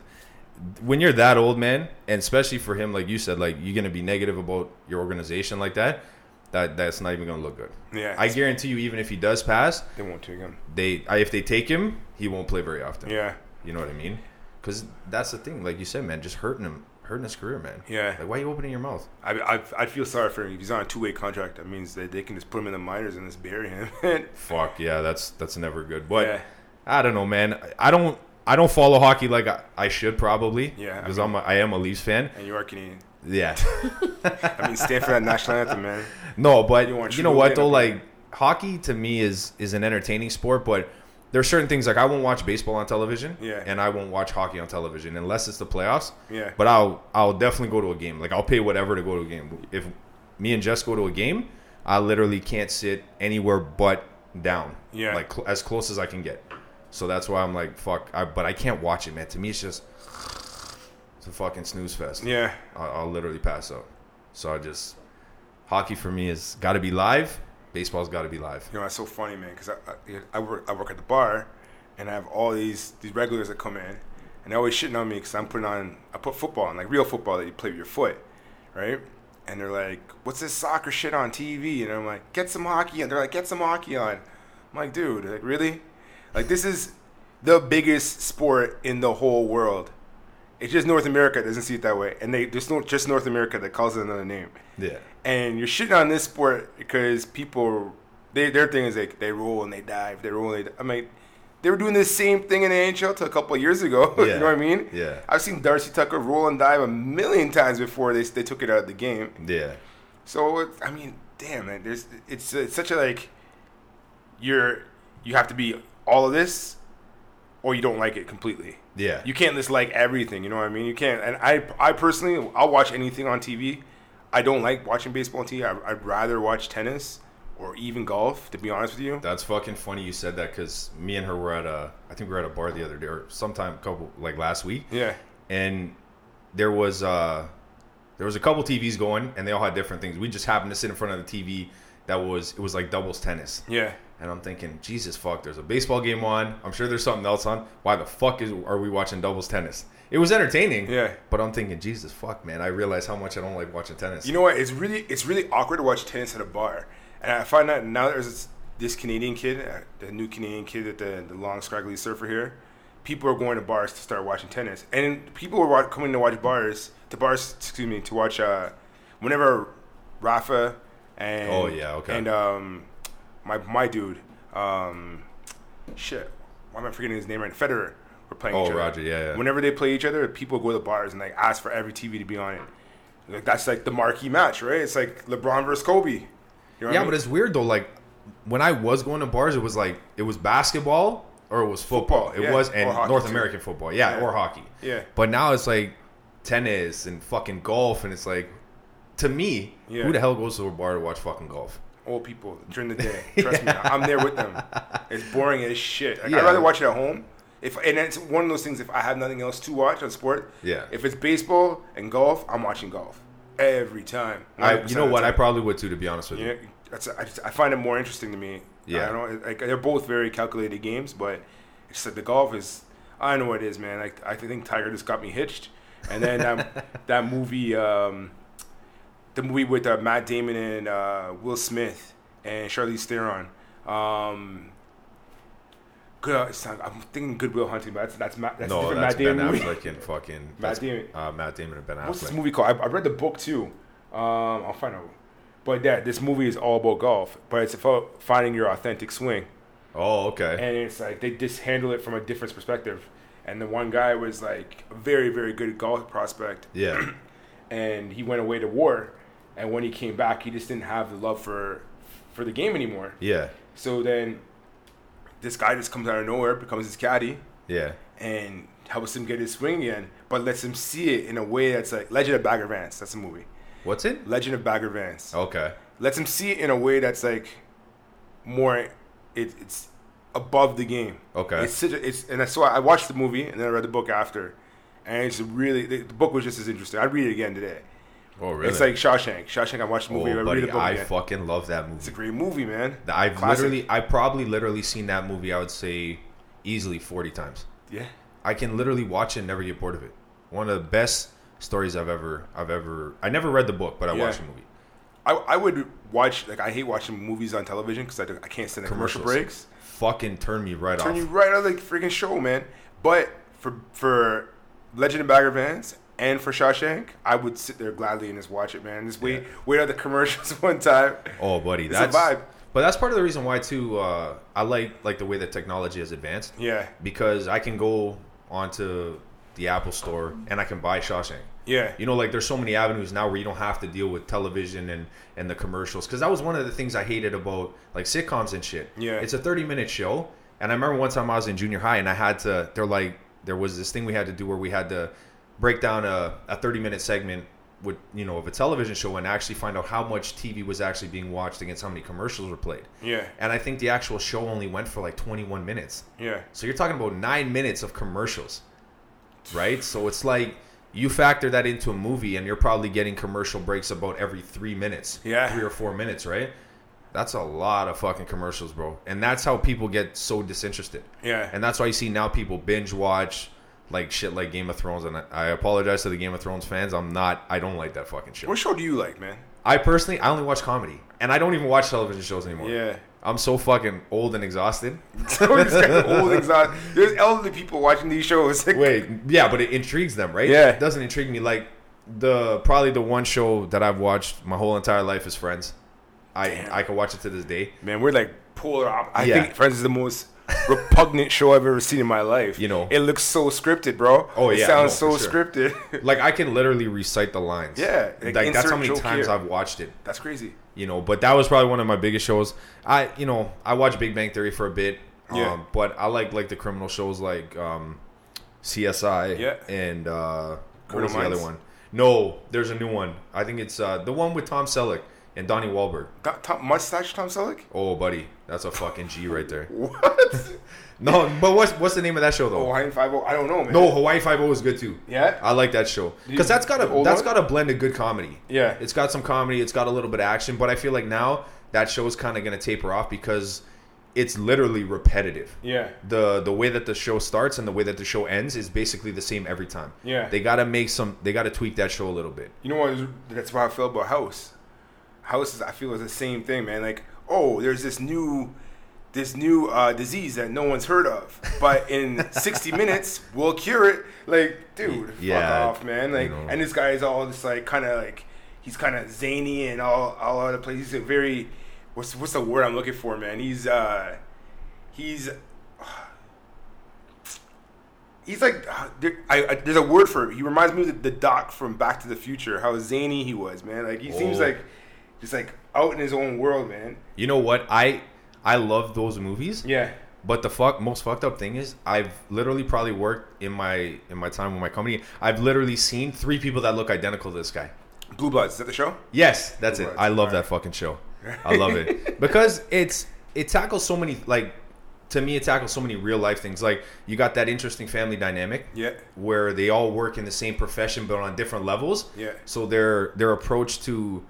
when you're that old, man, and especially for him, like you said, like you're gonna be negative about your organization like that. That that's not even gonna look good. Yeah. I guarantee you, even if he does pass, they won't take him. they if they take him, he won't play very often. Yeah. You know what I mean? Because that's the thing, like you said, man, just hurting him, hurting his career, man. Yeah. Like, why are you opening your mouth? I, I, I'd feel sorry for him. If he's on a two way contract, that means that they can just put him in the minors and just bury him. Fuck yeah, that's that's never good. But yeah. I don't know, man. I don't I don't follow hockey like I, I should probably. Yeah, I because I'm a, I am a Leafs fan. And you are Canadian. Yeah. I mean, stand for that national anthem, man. no, but You you, know what though? Like hockey to me is is an entertaining sport, but there are certain things like I won't watch baseball on television. Yeah. And I won't watch hockey on television unless it's the playoffs. Yeah. But I'll I'll definitely go to a game. Like I'll pay whatever to go to a game. If me and Jess go to a game, I literally can't sit anywhere but down. Yeah. Like cl- as close as I can get. So that's why I'm like fuck. I, but I can't watch it, man. To me, it's just it's a fucking snooze fest. Yeah. I'll, I'll literally pass out. So I just hockey for me is got to be live. Baseball's got to be live. You know, it's so funny, man, because I, I, I, work, I work at the bar and I have all these, these regulars that come in and they're always shitting on me because I'm putting on, I put football on, like real football that you play with your foot, right? And they're like, what's this soccer shit on TV? And I'm like, get some hockey on. They're like, get some hockey on. I'm like, dude, like, really? Like, this is the biggest sport in the whole world. It's just North America that doesn't see it that way. And they, there's no, just North America that calls it another name Yeah. and you're shitting on this sport because people they their thing is like they roll and they dive, they roll and they. I mean, they were doing the same thing in the NHL till a couple of years ago. Yeah. you know what I mean? Yeah. I've seen Darcy Tucker roll and dive a million times before they they took it out of the game. Yeah. So it- I mean, damn man, there's it's it's such a like you're you have to be all of this or you don't like it completely. Yeah. You can't just like everything, you know what I mean? You can't. And I, I personally, I'll watch anything on TV. I don't like watching baseball on TV. I, I'd rather watch tennis or even golf, to be honest with you. That's fucking funny you said that because me and her were at a, I think we were at a bar the other day or sometime, couple like last week, Yeah, and there was uh, There was a couple TVs going, and they all had different things. We just happened to sit in front of the TV that was it was like doubles tennis. Yeah. And I'm thinking, Jesus fuck, there's a baseball game on. I'm sure there's something else on. Why the fuck is are we watching doubles tennis? It was entertaining. Yeah. But I'm thinking, Jesus fuck, man, I realize how much I don't like watching tennis. You know what? It's really it's really awkward to watch tennis at a bar, and I find that now there's this, this Canadian kid, uh, the new Canadian kid at the the long scraggly surfer here. People are going to bars to start watching tennis, and people are coming to watch bars to bars. Excuse me, to watch. Uh, whenever Rafa and Oh, yeah, okay. and um, my my dude, um, shit, why am I forgetting his name right? Federer. We're playing. Oh, each other. Roger, yeah, yeah. Whenever they play each other, people go to bars and like ask for every TV to be on it. Like that's like the marquee match, right? It's like LeBron versus Kobe. You know yeah, I mean? but it's weird though. Like when I was going to bars, it was like it was basketball or it was football. Football, it yeah. was and North too. American football, yeah, Yeah. or hockey. Yeah. But now it's like tennis and fucking golf, and it's like to me, Yeah. who the hell goes to a bar to watch fucking golf? Old people during the day. Trust me, I'm there with them. It's boring as shit. Like, Yeah. I'd rather watch it at home. If and it's one of those things. If I have nothing else to watch on sport, Yeah. If it's baseball and golf, I'm watching golf every time. I, you know what? I probably would too, to be honest with you. Yeah, that's I, just, I find it more interesting to me. Yeah. I don't. Like they're both very calculated games, but it's like the golf is. I know what it is, man. Like I think Tiger just got me hitched, and then that that movie, um, the movie with uh, Matt Damon and uh, Will Smith and Charlize Theron. Um, good. It's not, I'm thinking Goodwill Hunting, but that's that's Matt. That's No, different that's Matt Damon Ben movie. Affleck and fucking Matt Damon. Uh, Matt Damon and Ben Affleck. What's this movie called? I, I read the book too. Um, I'll find out. But yeah, this movie is all about golf, but it's about finding your authentic swing, Oh, okay. and it's like they just handle it from a different perspective. And the one guy was like a very, very good golf prospect, yeah. and he went away to war, and when he came back, he just didn't have the love for for the game anymore. Yeah. So then, this guy just comes out of nowhere, becomes his caddy, Yeah. and helps him get his swing again, but lets him see it in a way that's like Legend of Bagger Vance. That's a movie. What's it? Legend of Bagger Vance. Okay. Lets him see it in a way that's like more. It, it's above the game. Okay. It's it's and so I watched the movie and then I read the book after, and it's really the, the book was just as interesting. I'd read it again today. Oh, really? It's like Shawshank. Shawshank. I watched the movie. Oh, I oh, read the book I again. fucking love that movie. it's a great movie, man. I've Classic. literally, I probably literally seen that movie. I would say easily forty times. Yeah. I can literally watch it and never get bored of it. One of the best stories I've ever, I've ever. I never read the book, but I Yeah. watched the movie. I, I would watch like I hate watching movies on television because I, I can't stand the commercial breaks. Fucking turn me right turn off. Turn you right out of the freaking show, man. But for for Legend of Bagger Vance and for Shawshank, I would sit there gladly and just watch it, man. Just wait Yeah. wait out the commercials one time. oh, buddy, It's a vibe. But that's part of the reason why too. Uh, I like like the way that technology has advanced Yeah, because I can go onto the Apple Store and I can buy Shawshank. yeah, You know, like there's so many avenues now where you don't have to deal with television and and the commercials because that was one of the things I hated about like sitcoms and shit. Yeah. it's a 30 minute show, and I remember one time I was in junior high and I had to. They're like there was this thing we had to do where we had to break down a, a 30 minute segment with you know of a television show and actually find out how much TV was actually being watched against how many commercials were played. yeah, And I think the actual show only went for like 21 minutes. yeah. So you're talking about nine minutes of commercials, right? So it's like you factor that into a movie, and you're probably getting commercial breaks about every three minutes, Yeah. three or four minutes, right? That's a lot of fucking commercials, bro. And that's how people get so disinterested. Yeah. And that's why you see now people binge watch like shit like Game of Thrones. And I, I apologize to the Game of Thrones fans. I'm not. I don't like that fucking shit. What show do you like, man? I personally, I only watch comedy, and I don't even watch television shows anymore. Yeah. I'm so fucking old and exhausted. So it's kind of old exotic. There's elderly people watching these shows. Wait, yeah, but it intrigues them, right? Yeah. It doesn't intrigue me. Like the probably the one show that I've watched my whole entire life is Friends. I Damn. I can watch it to this day. man, we're like polar. Op- I Yeah. think Friends is the most repugnant show I've ever seen in my life. You know. it looks so scripted, bro. Oh, it yeah, sounds no, so sure. scripted. Like I can literally recite the lines. Yeah, like, like, that's how many times here. I've watched it. That's crazy. You know, but that was probably one of my biggest shows. I you know I watched Big Bang Theory for a bit. Yeah. Um, but I like like the criminal shows like um, CSI. Yeah. And uh, what was the other one? No, there's a new one. I think it's uh, the one with Tom Selleck. And Donnie Wahlberg. Tom, Tom, mustache Tom Selleck. Oh, buddy, that's a fucking G right there. What? No, but what's what's the name of that show though? Hawaiian Five O. I don't know, man. No, Hawaii Five O is good too. Yeah. I like that show because that's got a that's got a blend of good comedy. Yeah. It's got some comedy. It's got a little bit of action, but I feel like now that show is kind of gonna taper off because it's literally repetitive. Yeah. The the way that the show starts and the way that the show ends is basically the same every time. Yeah. They gotta make some. They gotta tweak that show a little bit. You know what? That's why I feel about House. House is, I feel, is the same thing, man. Like, oh, there's this new, this new uh, disease that no one's heard of, but in 60 minutes we'll cure it. Like, dude, Yeah, fuck off, man. Like, you know. and this guy is all just like, kind of like, he's kind of zany and all, all over the place. He's a very, what's what's the word I'm looking for, man? He's, uh, he's. He's like, uh, there, I, I, there's a word for it. He reminds me of the, the Doc from Back to the Future. How zany he was, man. Like he seems Oh. like, just like out in his own world, man. You know what? I I love those movies. Yeah, But the fuck most fucked up thing is I've literally probably worked in my in my time with my company. I've literally seen three people that look identical to this guy. Blue Bloods. Is that the show? Yes, that's it. Bloods, I love that fucking show. I love it because it's it tackles so many like to me it tackles so many real life things. Like you got that interesting family dynamic Yeah, where they all work in the same profession but on different levels. Yeah. So their their approach to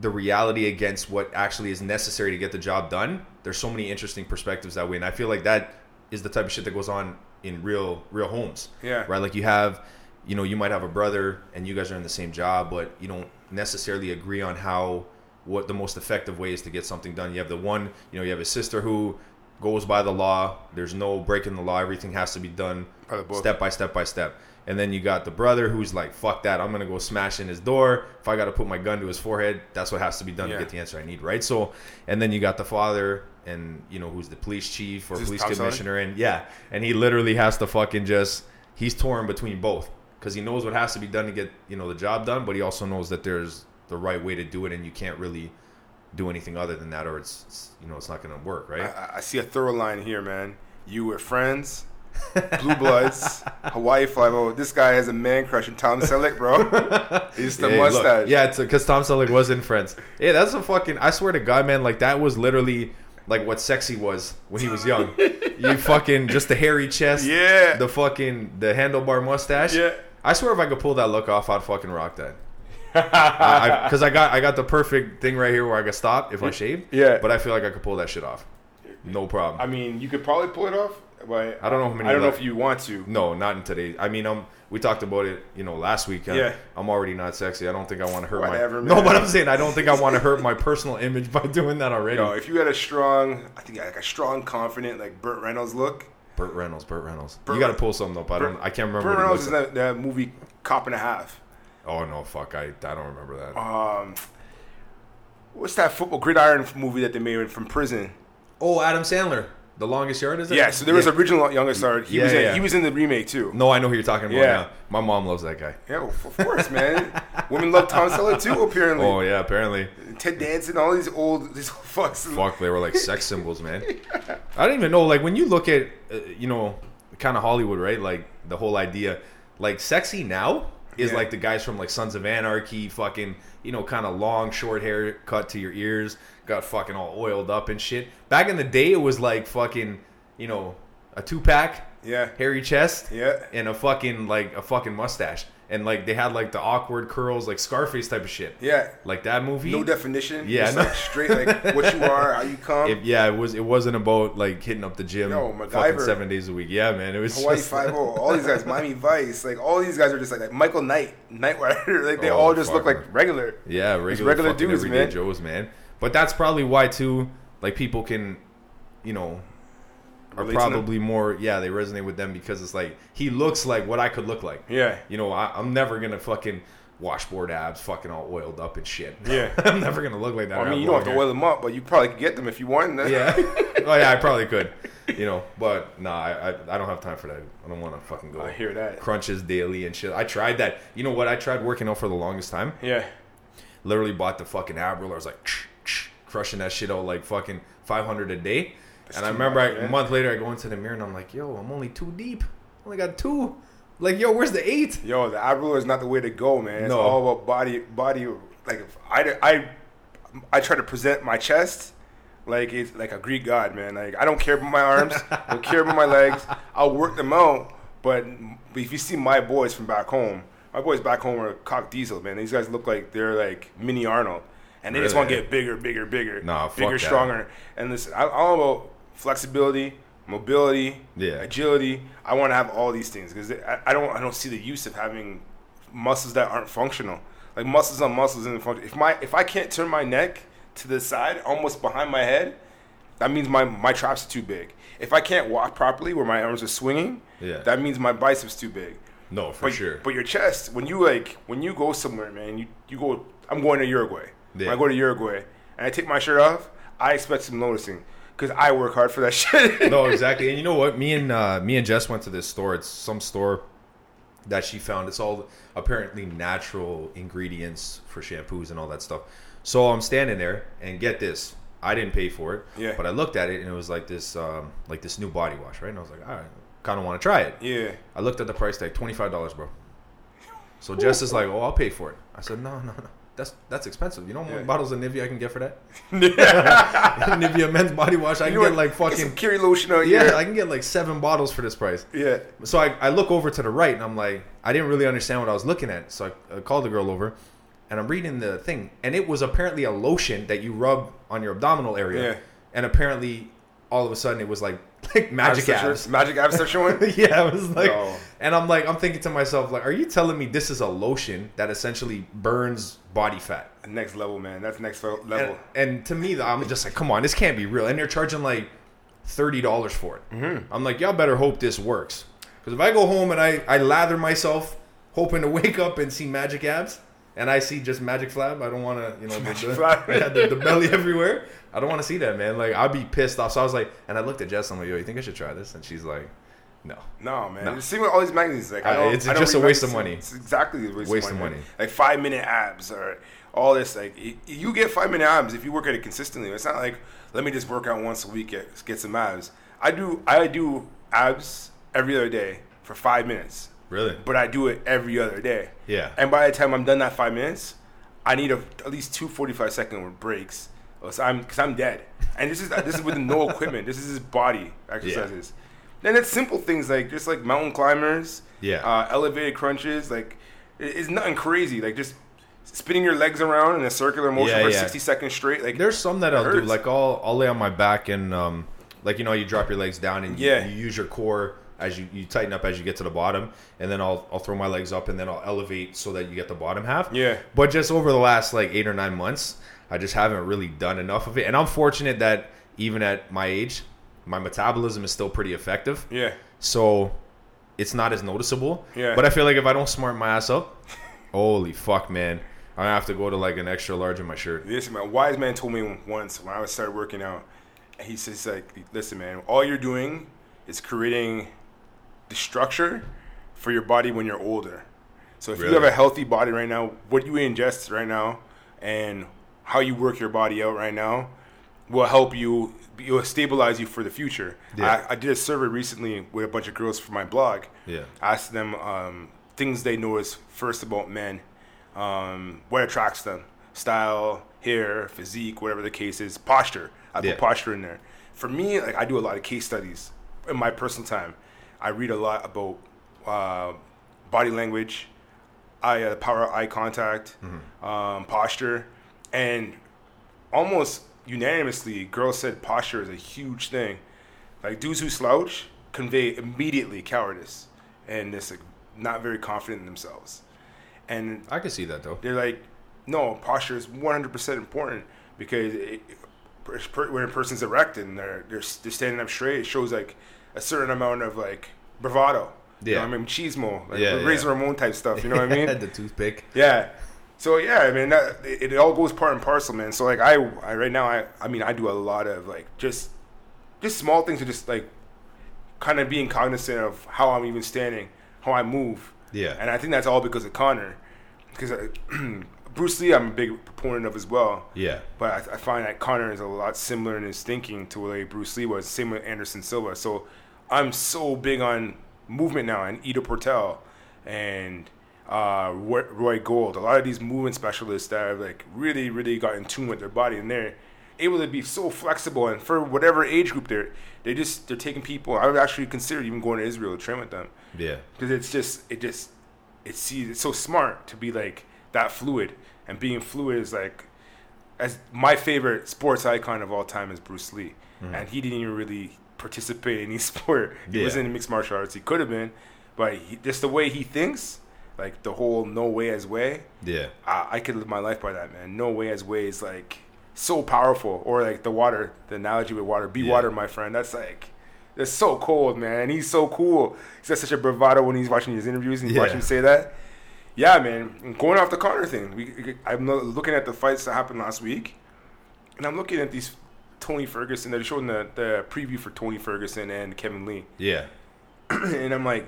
the reality against what actually is necessary to get the job done. There's so many interesting perspectives that way, and I feel like that is the type of shit that goes on in real real homes. Yeah. Right. Like you have, you know, you might have a brother and you guys are in the same job, but you don't necessarily agree on how what the most effective way is to get something done. You have the one, you know, you have a sister who goes by the law. There's no breaking the law. Everything has to be done By the book. step by step by step. And then you got the brother who's like, "Fuck that! I'm gonna go smash in his door. If I got to put my gun to his forehead, that's what has to be done Yeah. to get the answer I need." Right. So, and then you got the father, and you know who's the police chief or police commissioner, and yeah, and he literally has to fucking just he's torn between both because he knows what has to be done to get you know the job done, but he also knows that there's the right way to do it, and you can't really do anything other than that, or it's, it's you know it's not gonna work, right? I- I see a thorough line here, man. You were friends, Blue Bloods, Hawaii Five O. This guy has a man crush on Tom Selleck, bro. It's the look, mustache. yeah, it's because Tom Selleck was in Friends. Yeah, that's a fucking. I swear to God, man, like that was literally like what sexy was when he was young. you fucking just the hairy chest, Yeah. the fucking the handlebar mustache. Yeah. I swear if I could pull that look off, I'd fucking rock that. Because I, got I got the perfect thing right here where I could stop if I shaved. Yeah. But I feel like I could pull that shit off. No problem. I mean, you could probably pull it off, but I don't know how many I don't know if you want to. No, not in today. I mean, um, we talked about it, you know, last week. uh, Yeah. I'm already not sexy. I don't think I want to hurt Whatever, my. No, but I'm saying I don't think I want to hurt my personal image by doing that already. Yo, if you had a strong, I think like a strong, confident, like Burt Reynolds look. Burt Reynolds, Burt Reynolds. Burt you got to pull something up. I don't. I can't remember. Burt Reynolds is looks like. that, that movie Cop and a Half. Oh no, fuck! I I don't remember that. Um, what's that football gridiron movie that they made from prison? oh, Adam Sandler, The Longest Yard is it? Yeah, so there was Yeah. original Longest Yard. He Yeah, was in, yeah. he was in the remake too. No, I know who you're talking about. Yeah. Yeah. My mom loves that guy. Yeah, well, of course, man. Women love Tom Selleck too. Apparently, Oh yeah, apparently. Ted Danson, all these old these old fucks. Fuck, they were like sex symbols, man. I don't even know. Like when you look at, uh, you know, kind of Hollywood, right? Like the whole idea, like sexy now is Yeah. like the guys from like Sons of Anarchy, fucking, you know, kind of long, short hair cut to your ears, got fucking all oiled up and shit. Back in the day, it was like fucking, you know, a two pack, Yeah, hairy chest, yeah. and a fucking like a fucking mustache, and like they had like the awkward curls, like Scarface type of shit. Yeah. Like that movie. No definition. Yeah, no. like straight like what you are, how you come. It, yeah, it was. It wasn't about like hitting up the gym No, fucking MacGyver. seven days a week. Yeah, man, it was Hawaii just Five O, oh. all these guys, Miami Vice, like all these guys are just like, like Michael Knight, Knight Rider, like they Oh, all just fuck, look like regular. yeah, regular, regular dudes, everyday man. Joes, man. But that's probably why too. Like people can, you know, are probably more. Yeah, they resonate with them because it's like he looks like what I could look like. Yeah, You know, I, I'm never gonna fucking washboard abs, fucking all oiled up and shit. Yeah. I'm never gonna look like that. I mean, you don't have to oil them up, but you probably could get them if you wanted. Them. Yeah. oh yeah, I probably could. You know, but nah, I, I I don't have time for that. I don't want to fucking go. I hear that. crunches daily and shit. I tried that. You know what? I tried working out for the longest time. Yeah, Literally bought the fucking ab roller. I was like crushing that shit out like fucking 500 a day. And I remember I, a month later I go into the mirror and I'm like, yo, I'm only two deep. I only got two. Like, yo, where's the eight? yo, the ab roller is not the way to go, man. It's No. all about body, body. Like if I, I I try to present my chest like it's like a Greek god, man. Like I don't care about my arms, I don't care about my legs. I'll work them out, but if you see my boys from back home, my boys back home are cock diesel, man. These guys look like they're like mini Arnold, and they just want to get bigger, bigger, bigger, Nah, bigger, stronger. And listen, I, I'm all about flexibility, mobility, Yeah. agility. I want to have all these things because I, I don't I don't see the use of having muscles that aren't functional. Like muscles on muscles isn't function. If my if I can't turn my neck to the side, almost behind my head, that means my my traps are too big. If I can't walk properly, where my arms are swinging, Yeah. that means my biceps too big. No, for But, sure. but your chest, when you like, when you go somewhere, man, you, you go. I'm going to Uruguay. When I go to Uruguay and I take my shirt off, I expect some noticing because I work hard for that shit. no, exactly. And you know what? Me and uh, me and Jess went to this store. It's some store that she found. It's all apparently natural ingredients for shampoos and all that stuff. So I'm standing there, and get this, I didn't pay for it. Yeah. But I looked at it, and it was like this, um, like this new body wash, right? And I was like, all right, kind of want to try it. yeah. I looked at the price tag, twenty five dollars, bro. So Jess is like, "Oh, I'll pay for it." I said, "No, no, no. That's that's expensive. You know how many Yeah. bottles of Nivea I can get for that? Nivea men's body wash. I can You know get like fucking some Kiri lotion out yeah. here. I can get like seven bottles for this price. yeah. So I, I look over to the right and I'm like, I didn't really understand what I was looking at. So I, I called the girl over, and I'm reading the thing, and it was apparently a lotion that you rub on your abdominal area, Yeah. and apparently all of a sudden it was like like magic Abs. Magic abs start showing. yeah, it was like, No. And I'm like, I'm thinking to myself, like, are you telling me this is a lotion that essentially burns body fat? next level, man. That's next fel- And, level. and to me, I'm just like, come on, this can't be real. And they're charging like thirty dollars for it. Mm-hmm. I'm like, y'all better hope this works, because if I go home and I I lather myself, hoping to wake up and see magic abs. And I see just magic flab. I don't want to, you know, the, Magic the, flab. yeah, the, the belly everywhere. I don't want to see that, man. Like, I'd be pissed off. So I was like, and I looked at Jess. I'm like, yo, you think I should try this? And she's like, no. No, man. No. See with all these magazines, like Uh, I don't, it's I just a waste of money. It's exactly a waste, Waste of of money. money. Like five minute abs or all this. Like you get five minute abs if you work at it consistently. It's not like let me just work out once a week get get some abs. I do I do abs every other day for five minutes, Really? but I do it every other day. Yeah. And by the time I'm done that five minutes, I need a, at least two 45 second breaks. So I'm because I'm dead. And this is this is with no equipment. This is his body exercises. Then it's simple things like just like mountain climbers, Yeah. uh, elevated crunches. Like it's nothing crazy. Like just spinning your legs around in a circular motion Yeah, for yeah. 60 seconds straight. Like There's some that I'll do. Like I'll I'll lay on my back and um like you know you drop your legs down and you, Yeah. you use your core as you, you tighten up as you get to the bottom and then I'll I'll throw my legs up and then I'll elevate so that you get the bottom half. Yeah. But just over the last like eight or nine months, I just haven't really done enough of it. And I'm fortunate that even at my age, my metabolism is still pretty effective. yeah, So it's not as noticeable. Yeah. But I feel like if I don't smart my ass up, holy fuck, man. I'm gonna have to go to like an extra large in my shirt. Listen, man. Wise man told me once when I was started working out, he says like, "Listen, man. All you're doing is creating the structure for your body when you're older. So if you have a healthy body right now, what you ingest right now, and how you work your body out right now, will help you. It will stabilize you for the future. Yeah. I, I did a survey recently with a bunch of girls for my blog. Yeah. asked them um, things they notice first about men, um, what attracts them, style, hair, physique, whatever the case is, posture. I put Yeah. posture in there. For me, like I do a lot of case studies in my personal time. I read a lot about uh, body language, eye uh, power of eye contact, um, posture, and almost unanimously, girls said posture is a huge thing. Like dudes who slouch convey immediately cowardice and this like not very confident in themselves. And I can see that though. they're like, no, posture is 100% important because it, when a person's erect and they're, they're they're standing up straight, it shows like a certain amount of like bravado. You know Yeah. I mean, chismo, like Yeah, Razor yeah. Ramon type stuff. You know what I mean? the toothpick. Yeah. So yeah, I mean that, it, it all goes part and parcel, man. So like I, I right now I I mean I do a lot of like just just small things to just like kind of being cognizant of how I'm even standing, how I move. Yeah. And I think that's all because of Conor, because uh, Bruce Lee I'm a big proponent of as well. Yeah. But I, I find that Conor is a lot similar in his thinking to the way Bruce Lee was. Same with Anderson Silva. So I'm so big on movement now and Ido Portal, and uh, Roy Gold, a lot of these movement specialists that have like really, really got in tune with their body, and they're able to be so flexible. And for whatever age group they're, they just they're taking people. I would actually consider even going to Israel to train with them Yeah. because it's just it just it's see it's so smart to be like that fluid and being fluid is like as my favorite sports icon of all time is Bruce Lee and he didn't even really participate in any sport he Yeah. was in mixed martial arts he could have been but he, just the way he thinks like the whole no way as way. Yeah. I, I could live my life by that man. No way as way is like so powerful. Or like the water the analogy with water. Be Yeah. water my friend. That's like that's so cold man. He's so cool. He's got such a bravado when he's watching his interviews and you watch him say that. Yeah man. And going off the Conor thing. We, I'm looking at the fights that happened last week and I'm looking at these Tony Ferguson they're showing the, the preview for Tony Ferguson and Kevin Lee. Yeah. and I'm like,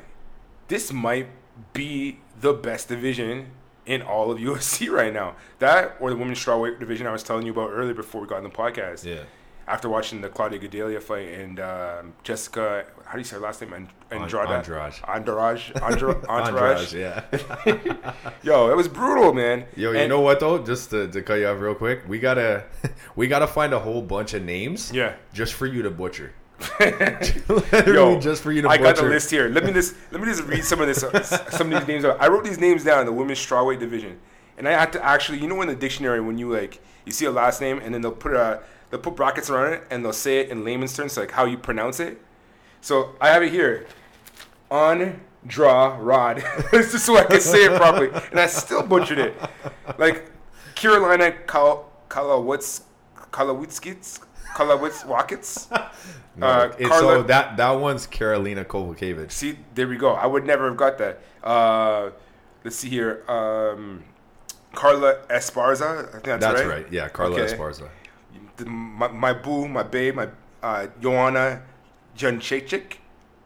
this might be the best division in all of UFC right now. That or the women's strawweight division I was telling you about earlier before we got on the podcast. Yeah. After watching the Claudia Gadelha fight and um, Jessica, how do you say her last name? And- Andrade. Andrade. Andrade. Andra- Entourage. yeah. Yo, it was brutal, man. Yo, you And- know what though? Just to, to cut you off real quick, we gotta we gotta find a whole bunch of names. Yeah. Just for you to butcher. Literally Yo, just for you to I got the list here. Let me just let me just read some of this, uh, some of these names. out. I wrote these names down in the women's strawweight division, and I had to actually, you know, in the dictionary when you like you see a last name and then they'll put a they'll put brackets around it and they'll say it in layman's terms, like how you pronounce it. So I have it here, Andra Rod. this is so I can say it properly, and I still butchered it. Like Carolina Kal Kalawitz Kalawitzkits Kalawitz Wackets. No, Uh, Carla- so that that one's Karolina Kowalkiewicz. See, there we go. I would never have got that. Uh, let's see here. Um, Carla Esparza. I think that's, right. That's right. right. Yeah, Carla Okay. Esparza. The- my, my boo, my babe, my uh, Joanna Janchechik.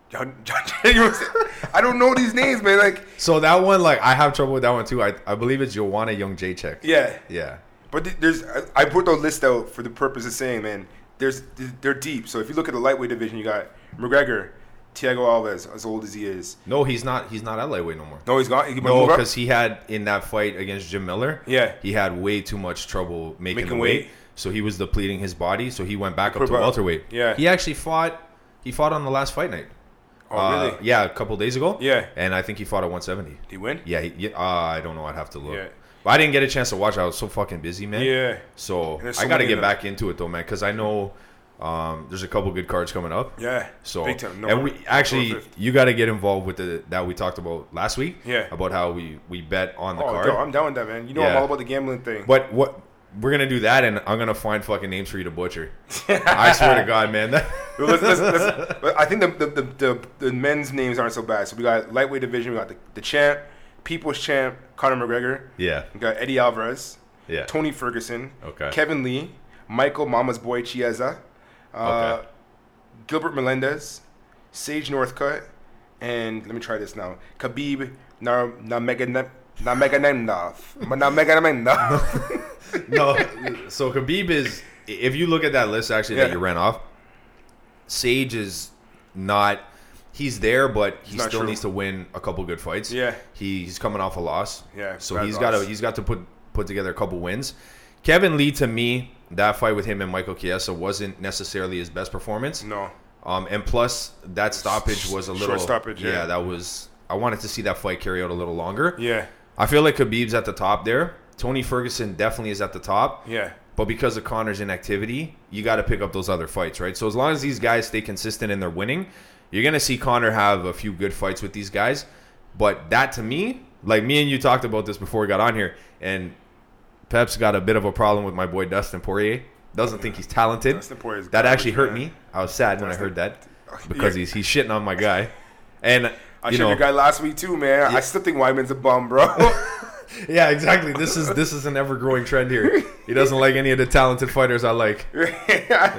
Jan- Jan- I don't know these names, man. Like, So that one, like, I have trouble with that one too. I, I believe it's Joanna Young Jacek. yeah. Yeah. But there's, I- I put the list out for the purpose of saying, man, there's they're deep. So if you look at the lightweight division, you got McGregor, Thiago Alves, as old as he is. No, he's not. He's not at lightweight no more. No, he's gone. He No, because he had in that fight against Jim Miller. Yeah. he had way too much trouble making, Making the weight. weight. So he was depleting his body. So he went back up Put to back- welterweight. yeah. he actually fought. He fought on the last fight night. Oh, Uh, really? Yeah, a couple days ago. Yeah. and I think he fought at 170. Did he win? Yeah, he, yeah uh, I don't know. I'd have to look. Yeah. I didn't get a chance to watch. I was so fucking busy, man. Yeah. So There's I got to get back into it though, man, because I know um, there's a couple good cards coming up. Yeah. So Big time. No, and we actually you got to get involved with the that we talked about last week. Yeah. About how we we bet on the Oh, card. yo, I'm down with that, man. You know I'm all about the gambling thing. But what we're gonna do that, and I'm gonna find fucking names for you to butcher. I swear to God, man. Let's, let's, let's, I think the the, the, the the men's names aren't so bad. So we got lightweight division. We got the, the champ, people's champ, Conor McGregor. yeah, We got Eddie Alvarez, yeah. Tony Ferguson, Okay. Kevin Lee, Michael Mama's boy Chiesa, uh, Okay. Gilbert Melendez, Sage Northcutt, and let me try this now. Khabib Nar-. Nurmagomedov. no, so Khabib is. If you look at that list, actually that you ran off, Sage is not. He's there, but he not still true. needs to win a couple good fights. Yeah. He, he's coming off a loss. Yeah, so he's got to he's got to put put together a couple wins. Kevin Lee, to me, that fight with him and Michael Chiesa wasn't necessarily his best performance. no. Um, and plus that stoppage was a little Short stoppage, yeah. that was. I wanted to see that fight carry out a little longer. Yeah. I feel like Khabib's at the top there. Tony Ferguson definitely is at the top. Yeah. But because of Conor's inactivity, you got to pick up those other fights, right? So as long as these guys stay consistent in their winning, you're gonna see Conor have a few good fights with these guys. But that to me, like me and you talked about this before we got on here, and Pep's got a bit of a problem with my boy Dustin Poirier. Doesn't think he's talented. Dustin Poirier is that actually hurt man. me. I was sad when I heard that because Yeah. he's he's shitting on my guy. And I showed know, your guy last week too, man. I still think Weidman's a bum, bro. yeah, exactly. This is this is an ever growing trend here. He doesn't like any of the talented fighters I like. You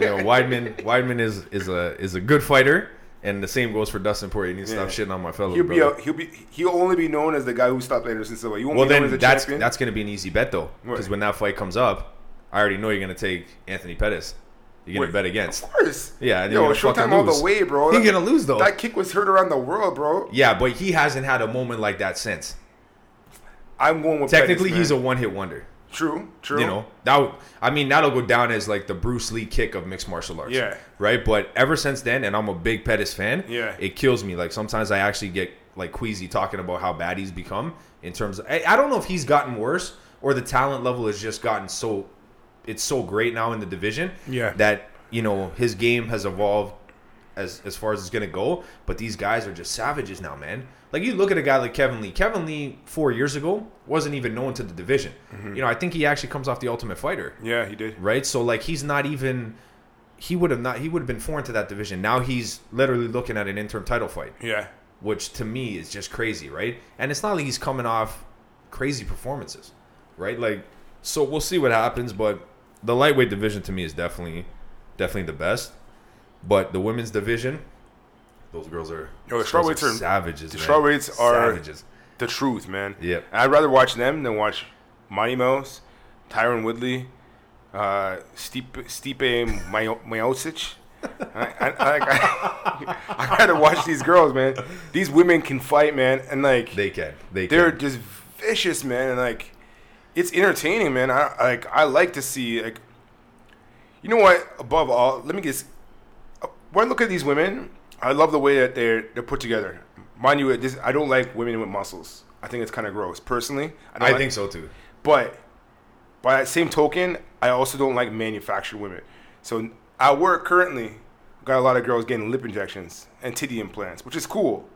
know, Weidman Weidman is is a is a good fighter, and the same goes for Dustin Poirier. You need to stop Yeah. shitting on my fellow He'll be a, he'll be he'll only be known as the guy who stopped Anderson Silva. You won't well, be known then as a that's champion. that's going to be an easy bet though, because when that fight comes up, I already know you're going to take Anthony Pettis. You're going to bet against. Of course. Yeah, and you're Yo, Showtime all the way, bro. You're gonna lose though. That kick was heard around the world, bro. Yeah, but he hasn't had a moment like that since. I'm going with Technically, Pettis, he's a one hit wonder. True, true. You know, that would, I mean, that'll go down as like the Bruce Lee kick of mixed martial arts. Yeah. Right. But ever since then, and I'm a big Pettis fan. Yeah. It kills me. Like sometimes I actually get like queasy talking about how bad he's become in terms of. I, I don't know if he's gotten worse or the talent level has just gotten so. It's so great now in the division. Yeah. That you know his game has evolved as as far as it's gonna go. But these guys are just savages now, man. Like you look at a guy like Kevin Lee. Kevin Lee four years ago wasn't even known to the division. Mm-hmm. You know, I think he actually comes off the Ultimate Fighter, Yeah, he did. right? So like he's not even. He would have not. He would have been foreign to that division. Now he's literally looking at an interim title fight, Yeah, which to me is just crazy, right? And it's not like he's coming off crazy performances, right? Like, so we'll see what happens. But the lightweight division to me is definitely, definitely the best. But the women's division, those girls are Yo, the strawweights are- savages. the strawweights are- savages. the truth, man. Yep. And I'd rather watch them than watch Mighty Mouse, Tyron Woodley, uh, Stipe, Stipe Miocic. I, I, I, I, I gotta watch these girls, man. These women can fight, man, and like They can. They they're can. just vicious, man, and like it's entertaining, man. I like I like to see like you know what? Above all, let me just when I look at these women, I love the way that they're they're put together. Mind you, this, I don't like women with muscles. I think it's kind of gross, personally. don't I like- think so too. but by that same token, I also don't like manufactured women. So at work currently, got a lot of girls getting lip injections and titty implants, which is cool.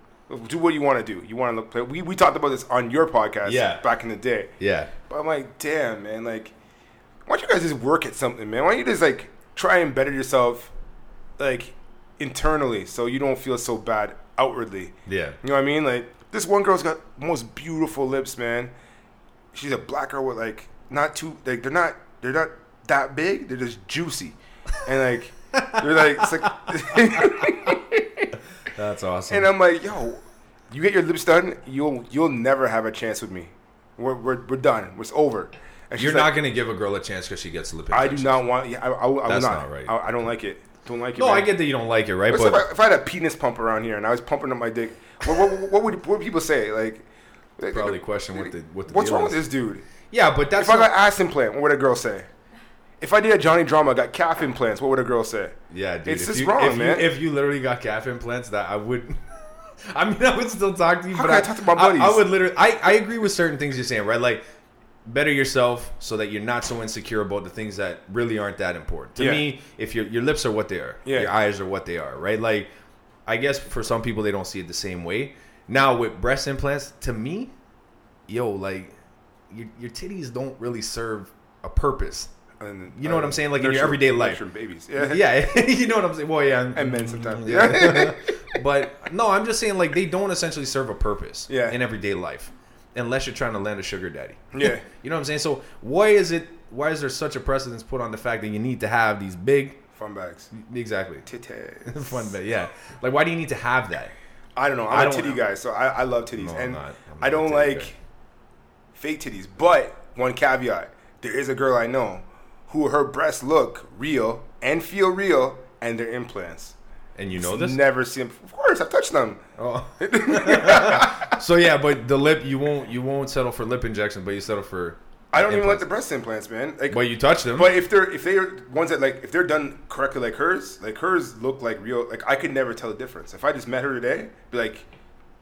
Do what you want to do. You want to look. We we talked about this on your podcast Yeah. back in the day. Yeah. But I'm like, damn, man. Like, why don't you guys just work at something, man? Why don't you just like try and better yourself, like internally, so you don't feel so bad outwardly. Yeah. You know what I mean? Like this one girl's got most beautiful lips, man. She's a black girl with like not too like they're not they're not that big. They're just juicy, and like they're like it's like. That's awesome. and I'm like, yo, you get your lips done, you'll you'll never have a chance with me. We're we're, we're done. It's over. You're like, not gonna give a girl a chance because she gets lip I do not want. Yeah, I, I, I will not. not right. I, I don't like it. Don't like it. No, man. I get that you don't like it, right? But if, I, if I had a penis pump around here and I was pumping up my dick, what, what, what would what would people say? Like, Probably question what the- what the what's wrong is. with this dude? yeah, but that's If I got ass implant, what would a girl say? If I did a Johnny Drama, got calf implants, what would a girl say? Yeah, dude. It's just you, wrong, if man. You, if you literally got calf implants, that I would. I mean, I would still talk to you, How but I I, talk to my I- buddies? I, would literally. I, I agree with certain things you're saying, right? Like, better yourself so that you're not so insecure about the things that really aren't that important. To Yeah. me, if your your lips are what they are, Yeah. your eyes are what they are, right? Like, I guess for some people they don't see it the same way. Now with breast implants, to me, yo, like, your your titties don't really serve a purpose. And, You know what I'm uh, saying? Like in your everyday life. babies. Yeah. Yeah, you know what I'm saying. Well, yeah, And men sometimes. Yeah. but no, I'm just saying like they don't essentially serve a purpose Yeah. in everyday life, unless you're trying to land a sugar daddy. Yeah. You know what I'm saying? So why is it? Why is there such a precedence put on the fact that you need to have these big? Fun bags. Exactly. Titties. Fun, bag, yeah. Like, why do you need to have that? I don't know. I I'm a titty know. guy, so I, I love titties, No, I'm and not. I'm not a don't like guy. fake titties. But one caveat: there is a girl I know who her breasts look real and feel real, and they're implants. And you know this? Never seen. Them of course, I've touched them. Oh. so yeah, but the lip you won't you won't settle for lip injection, but you settle for. I don't even like the breast implants, man. Like, But you touch them. But if they're if they're ones that like if they're done correctly like hers, like hers look like real. Like I could never tell the difference. If I just met her today, be like,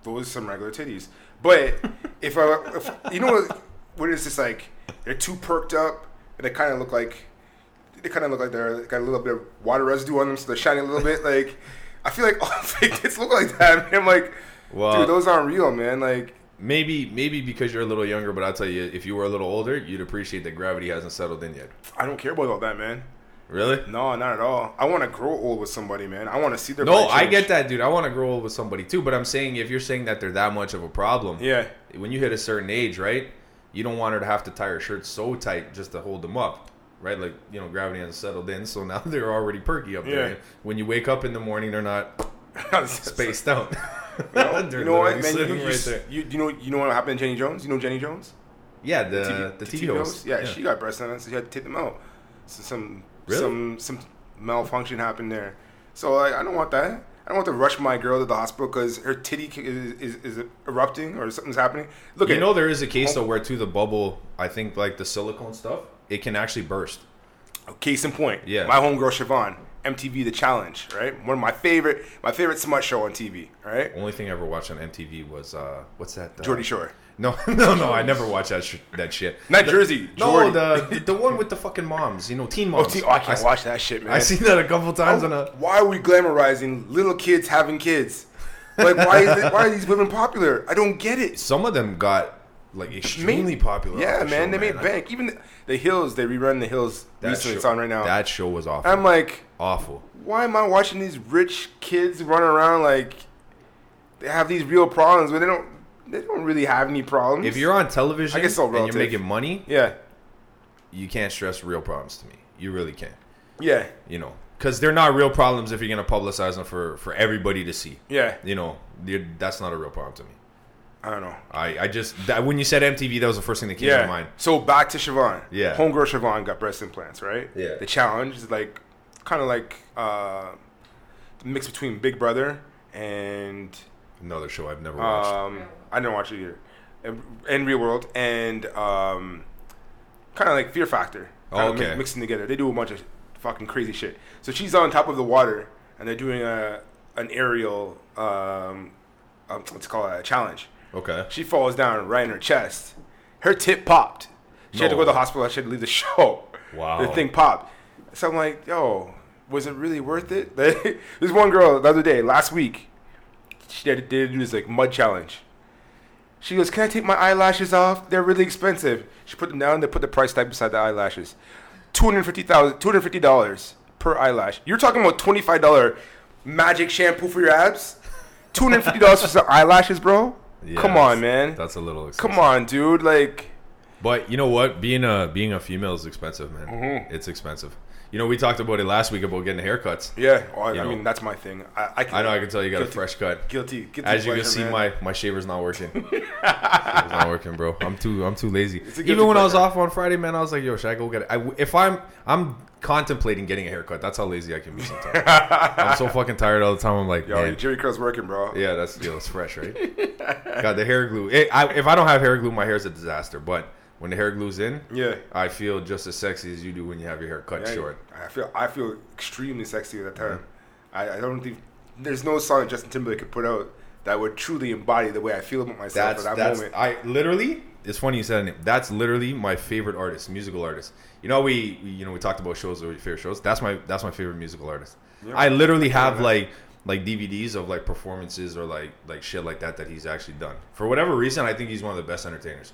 those are some regular titties. But if I if you know what, what is this like? They're too perked up, and they kind of look like they kind of look like they're got a little bit of water residue on them, so they're shining a little bit. Like I feel like all fake tits look like that. Man. I'm like, Well- dude, those aren't real, man. Like. Maybe maybe because you're a little younger, but I'll tell you, if you were a little older, you'd appreciate that gravity hasn't settled in yet. I don't care about all that, man. Really? No, not at all. I want to grow old with somebody, man. I want to see their. No, I get that, dude. I want to grow old with somebody too, but I'm saying if you're saying that they're that much of a problem, Yeah, when you hit a certain age, right? You don't want her to have to tie her shirt so tight just to hold them up, right? Like you know, gravity hasn't settled in, so now they're already perky up Yeah. there. When you wake up in the morning, they're not spaced out. You know, you know what, man? You, you, right you, you know, you know what happened to Jenny Jones? You know Jenny Jones? Yeah, the TV the, TV TV host. Yeah, she got breast. So she had to take them out. So some Really? some some malfunction happened there. So like, I don't want that. I don't want to rush my girl to the hospital because her titty is, is, is erupting or something's happening. Look You know there is a case though where to the bubble, I think like the silicone stuff, it can actually burst. Case in point, Yeah. my homegirl Siobhan, MTV The Challenge, right? One of my favorite, my favorite smut show on TV, right? Only thing I ever watched on MTV was uh, what's that? Uh, Geordie Shore, No, no, no. I never watched that sh- that shit. not Jersey, No, Geordie. the the one with the fucking moms. You know, teen oh, moms. Oh, I can't s- watch that shit, man. I seen that a couple times on a. Why are we glamorizing little kids having kids? Like, why is it, why are these women popular? I don't get it. Some of them got like extremely popular. Yeah, man, show, they made I- bank. Even the, the Hills, they rerun the Hills that recently. show- It's on right now. That show was awful. I'm like, awful. why am I watching these rich kids run around like they have these real problems, but they don't. They don't really have any problems. If you're on television I guess so, and you're making money, yeah, you can't stress real problems to me. You really can't. yeah, You know, because they're not real problems if you're gonna publicize them for for everybody to see. yeah. You know, that's not a real problem to me. I don't know. I, I just that, when you said MTV, that was the first thing that came to mind. So back to Siobhan. Yeah. Homegirl Siobhan got breast implants, right? Yeah. The challenge is like kind of like uh, the mix between Big Brother and Another show I've never watched. um, I didn't watch it either, and, and Real World and um, kind of like Fear Factor. Oh, okay. mi- mixing together. They do a bunch of fucking crazy shit. So she's on top of the water, and they're doing a an aerial um, um what's it called a challenge. Okay. She falls down right in her chest. Her tip popped. She had to go to the hospital. She had to leave the show. Wow. The thing popped. So I'm like, yo, was it really worth it? There's one girl the other day, last week. She did, do this like mud challenge. She goes, "Can I take my eyelashes off? They're really expensive." She put them down. They put the price tag beside the eyelashes. Two hundred fifty thousand, two hundred fifty dollars per eyelash. You're talking about twenty five dollar magic shampoo for your abs. Two hundred fifty dollars for some eyelashes, bro. Yeah, Come on, man. That's a little. Expensive. Come on, dude. Like, But you know what? Being a being a female is expensive, man. Mm-hmm. It's expensive. You know, we talked about it last week about getting haircuts. yeah. Oh, I, mean, that's my thing. I, I, can, I know I can tell you got a fresh cut. Guilty. guilty As you can see, man. my my shaver's not working. shaver's not working, bro. I'm too I'm too lazy. Even when I was off on Friday, man, I was like, yo, should I go get it? I, if I'm I'm contemplating getting a haircut. That's how lazy I can be sometimes. I'm so fucking tired all the time. I'm like, Yo, man, Jerry curl's working, bro. yeah, that's yo, it's fresh, right? Got the hair glue. It, I, if I don't have hair glue, my hair's a disaster. But when the hair glue's in, Yeah. I feel just as sexy as you do when you have your hair cut Yeah, short. I feel I feel extremely sexy at that time. I, I don't think there's no song Justin Timberlake could put out that would truly embody the way I feel about myself That's at that moment. I literally. It's funny you said it. That's literally my favorite artist, musical artist. You know we, we you know we talked about shows or favorite shows. That's my that's my favorite musical artist. Yeah. I literally have that. like like DVDs of like performances or like like shit like that that he's actually done. For whatever reason, I think he's one of the best entertainers.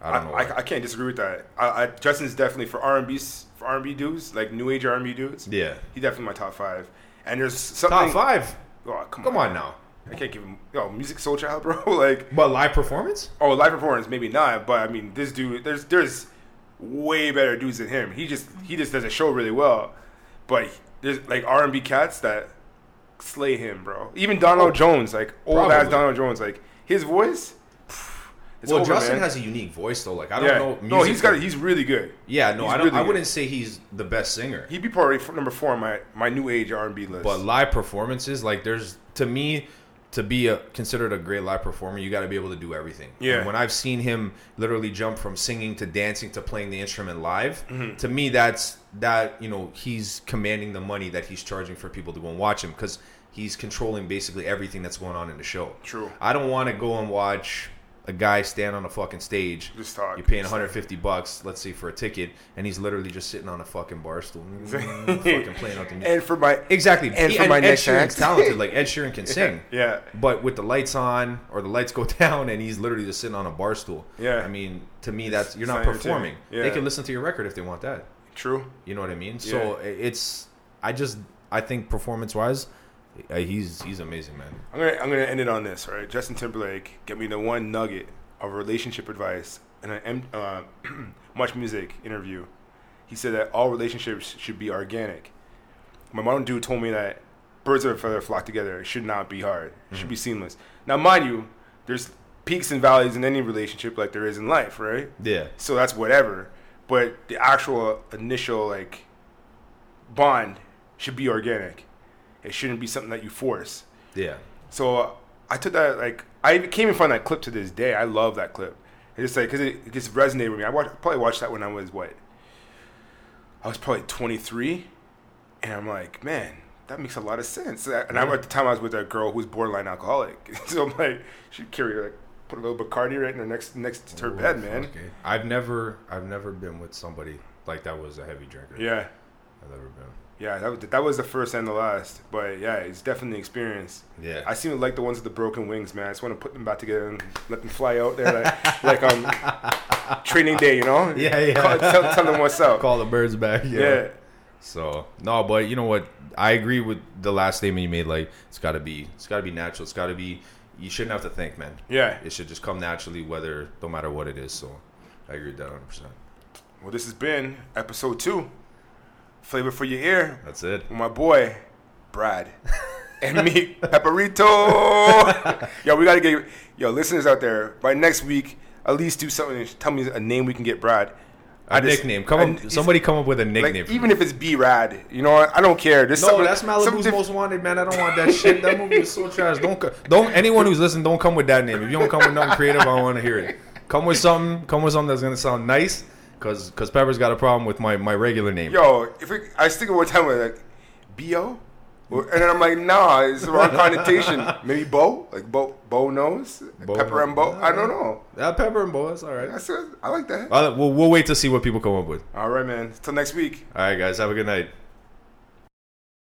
I I, don't know. I, why. I can't disagree with that. I, I, Justin's definitely for R and B for R and B dudes like new age R and B dudes. yeah. He definitely my top five. And there's something. Top five. Oh, come, Come on now. I can't give him. Yo, Musiq Soulchild, bro. like, But live performance? oh, live performance maybe not, but I mean, this dude, there's there's way better dudes than him. He just he just does a show really well. But there's like R and B cats that slay him, bro. Even Donald oh, Jones, like old ass Oh. Donell Jones, like his voice. It's well, over, Justin man. has a unique voice though. Like I don't yeah. know. no, he's got. He's really good. Yeah, no, he's I don't. really I wouldn't say he's the best singer. He'd be probably number four on my my new age R and B list. But live performances, like there's to me, to be a considered a great live performer, you got to be able to do everything. Yeah. And when I've seen him literally jump from singing to dancing to playing the instrument live, Mm-hmm. to me that's that you know he's commanding the money that he's charging for people to go and watch him because he's controlling basically everything that's going on in the show. True. I don't want to go and watch a guy stand on a fucking stage. Just talk. You're paying 150 bucks, let's say, for a ticket, and he's literally just sitting on a fucking bar stool, mm, fucking playing out the music. and for my Exactly. And He- for my Ed next Sheeran's act. talented. Like Ed Sheeran can sing. yeah. But with the lights on or the lights go down and he's literally just sitting on a bar stool. Yeah. I mean, to me, that's you're not not performing. entertaining. They can listen to your record if they want that. True. You know what I mean? So it's I just I think performance wise, he's he's amazing, man. I'm gonna I'm gonna end it on this, right? Justin Timberlake, get me the one nugget of relationship advice in an uh, Much Music interview. He said that all relationships should be organic. My mom dude told me that birds of a feather flock together. It should not be hard. It should be seamless. Now, mind you, there's peaks and valleys in any relationship like there is in life, right? Yeah. So that's whatever. But the actual initial like bond should be organic. It shouldn't be something that you force. Yeah. So uh, I took that like I can't even find that clip to this day. I love that clip. It's just like because it, it just resonated with me. I watched, probably watched that when I was what? I was probably 23, and I'm like, man, that makes a lot of sense. And I, at the time I was with a girl who was borderline alcoholic, so I'm like, she carried like put a little Bacardi right in her next next to her bed, man. Okay. I've never I've never been with somebody like that was a heavy drinker. Yeah, I've never been. Yeah, that was, that was the first and the last. But yeah, it's definitely an experience. Yeah. I seem to like the ones with the broken wings, man. I just want to put them back together and let them fly out there like, like um training day, you know? Yeah, yeah. Call, tell, tell them what's up. Call the birds back. Yeah. So no, but you know what? I agree with the last statement you made. Like it's got to be, it's got to be natural. It's got to be. You shouldn't have to think, man. Yeah. It should just come naturally, whether no matter what it is. So I agree with that 100. percent Well, this has been episode two, flavor for your ear, That's it. my boy Brad and me, Pepperito. yo, we gotta get yo listeners out there by next week. At least do something. Tell me a name we can get Brad. A I just- nickname. Come I- up. Somebody come up with a nickname. for even if it's B Rad, you know, what? I don't care. There's No, that's Malibu's most wanted, man. I don't want that shit. That movie is so trash. Don't don't anyone who's listening, don't come with that name. If you don't come with nothing creative, I don't want to hear it. Come with something. Come with something that's gonna sound nice. Cause, cause Pepper's got a problem with my, my regular name. Yo, if we, I stick thinking one time with like, B.O. Or- And then I'm like, nah, it's the wrong connotation. Maybe Bo, like Bo, Bo knows, Bo- Pepper and Bo. I don't know. Yeah, Pepper and Bo. That's all right. That's it. I like that. We'll, we'll wait to see what people come up with. All right, man. Till next week. All right, guys. Have a good night.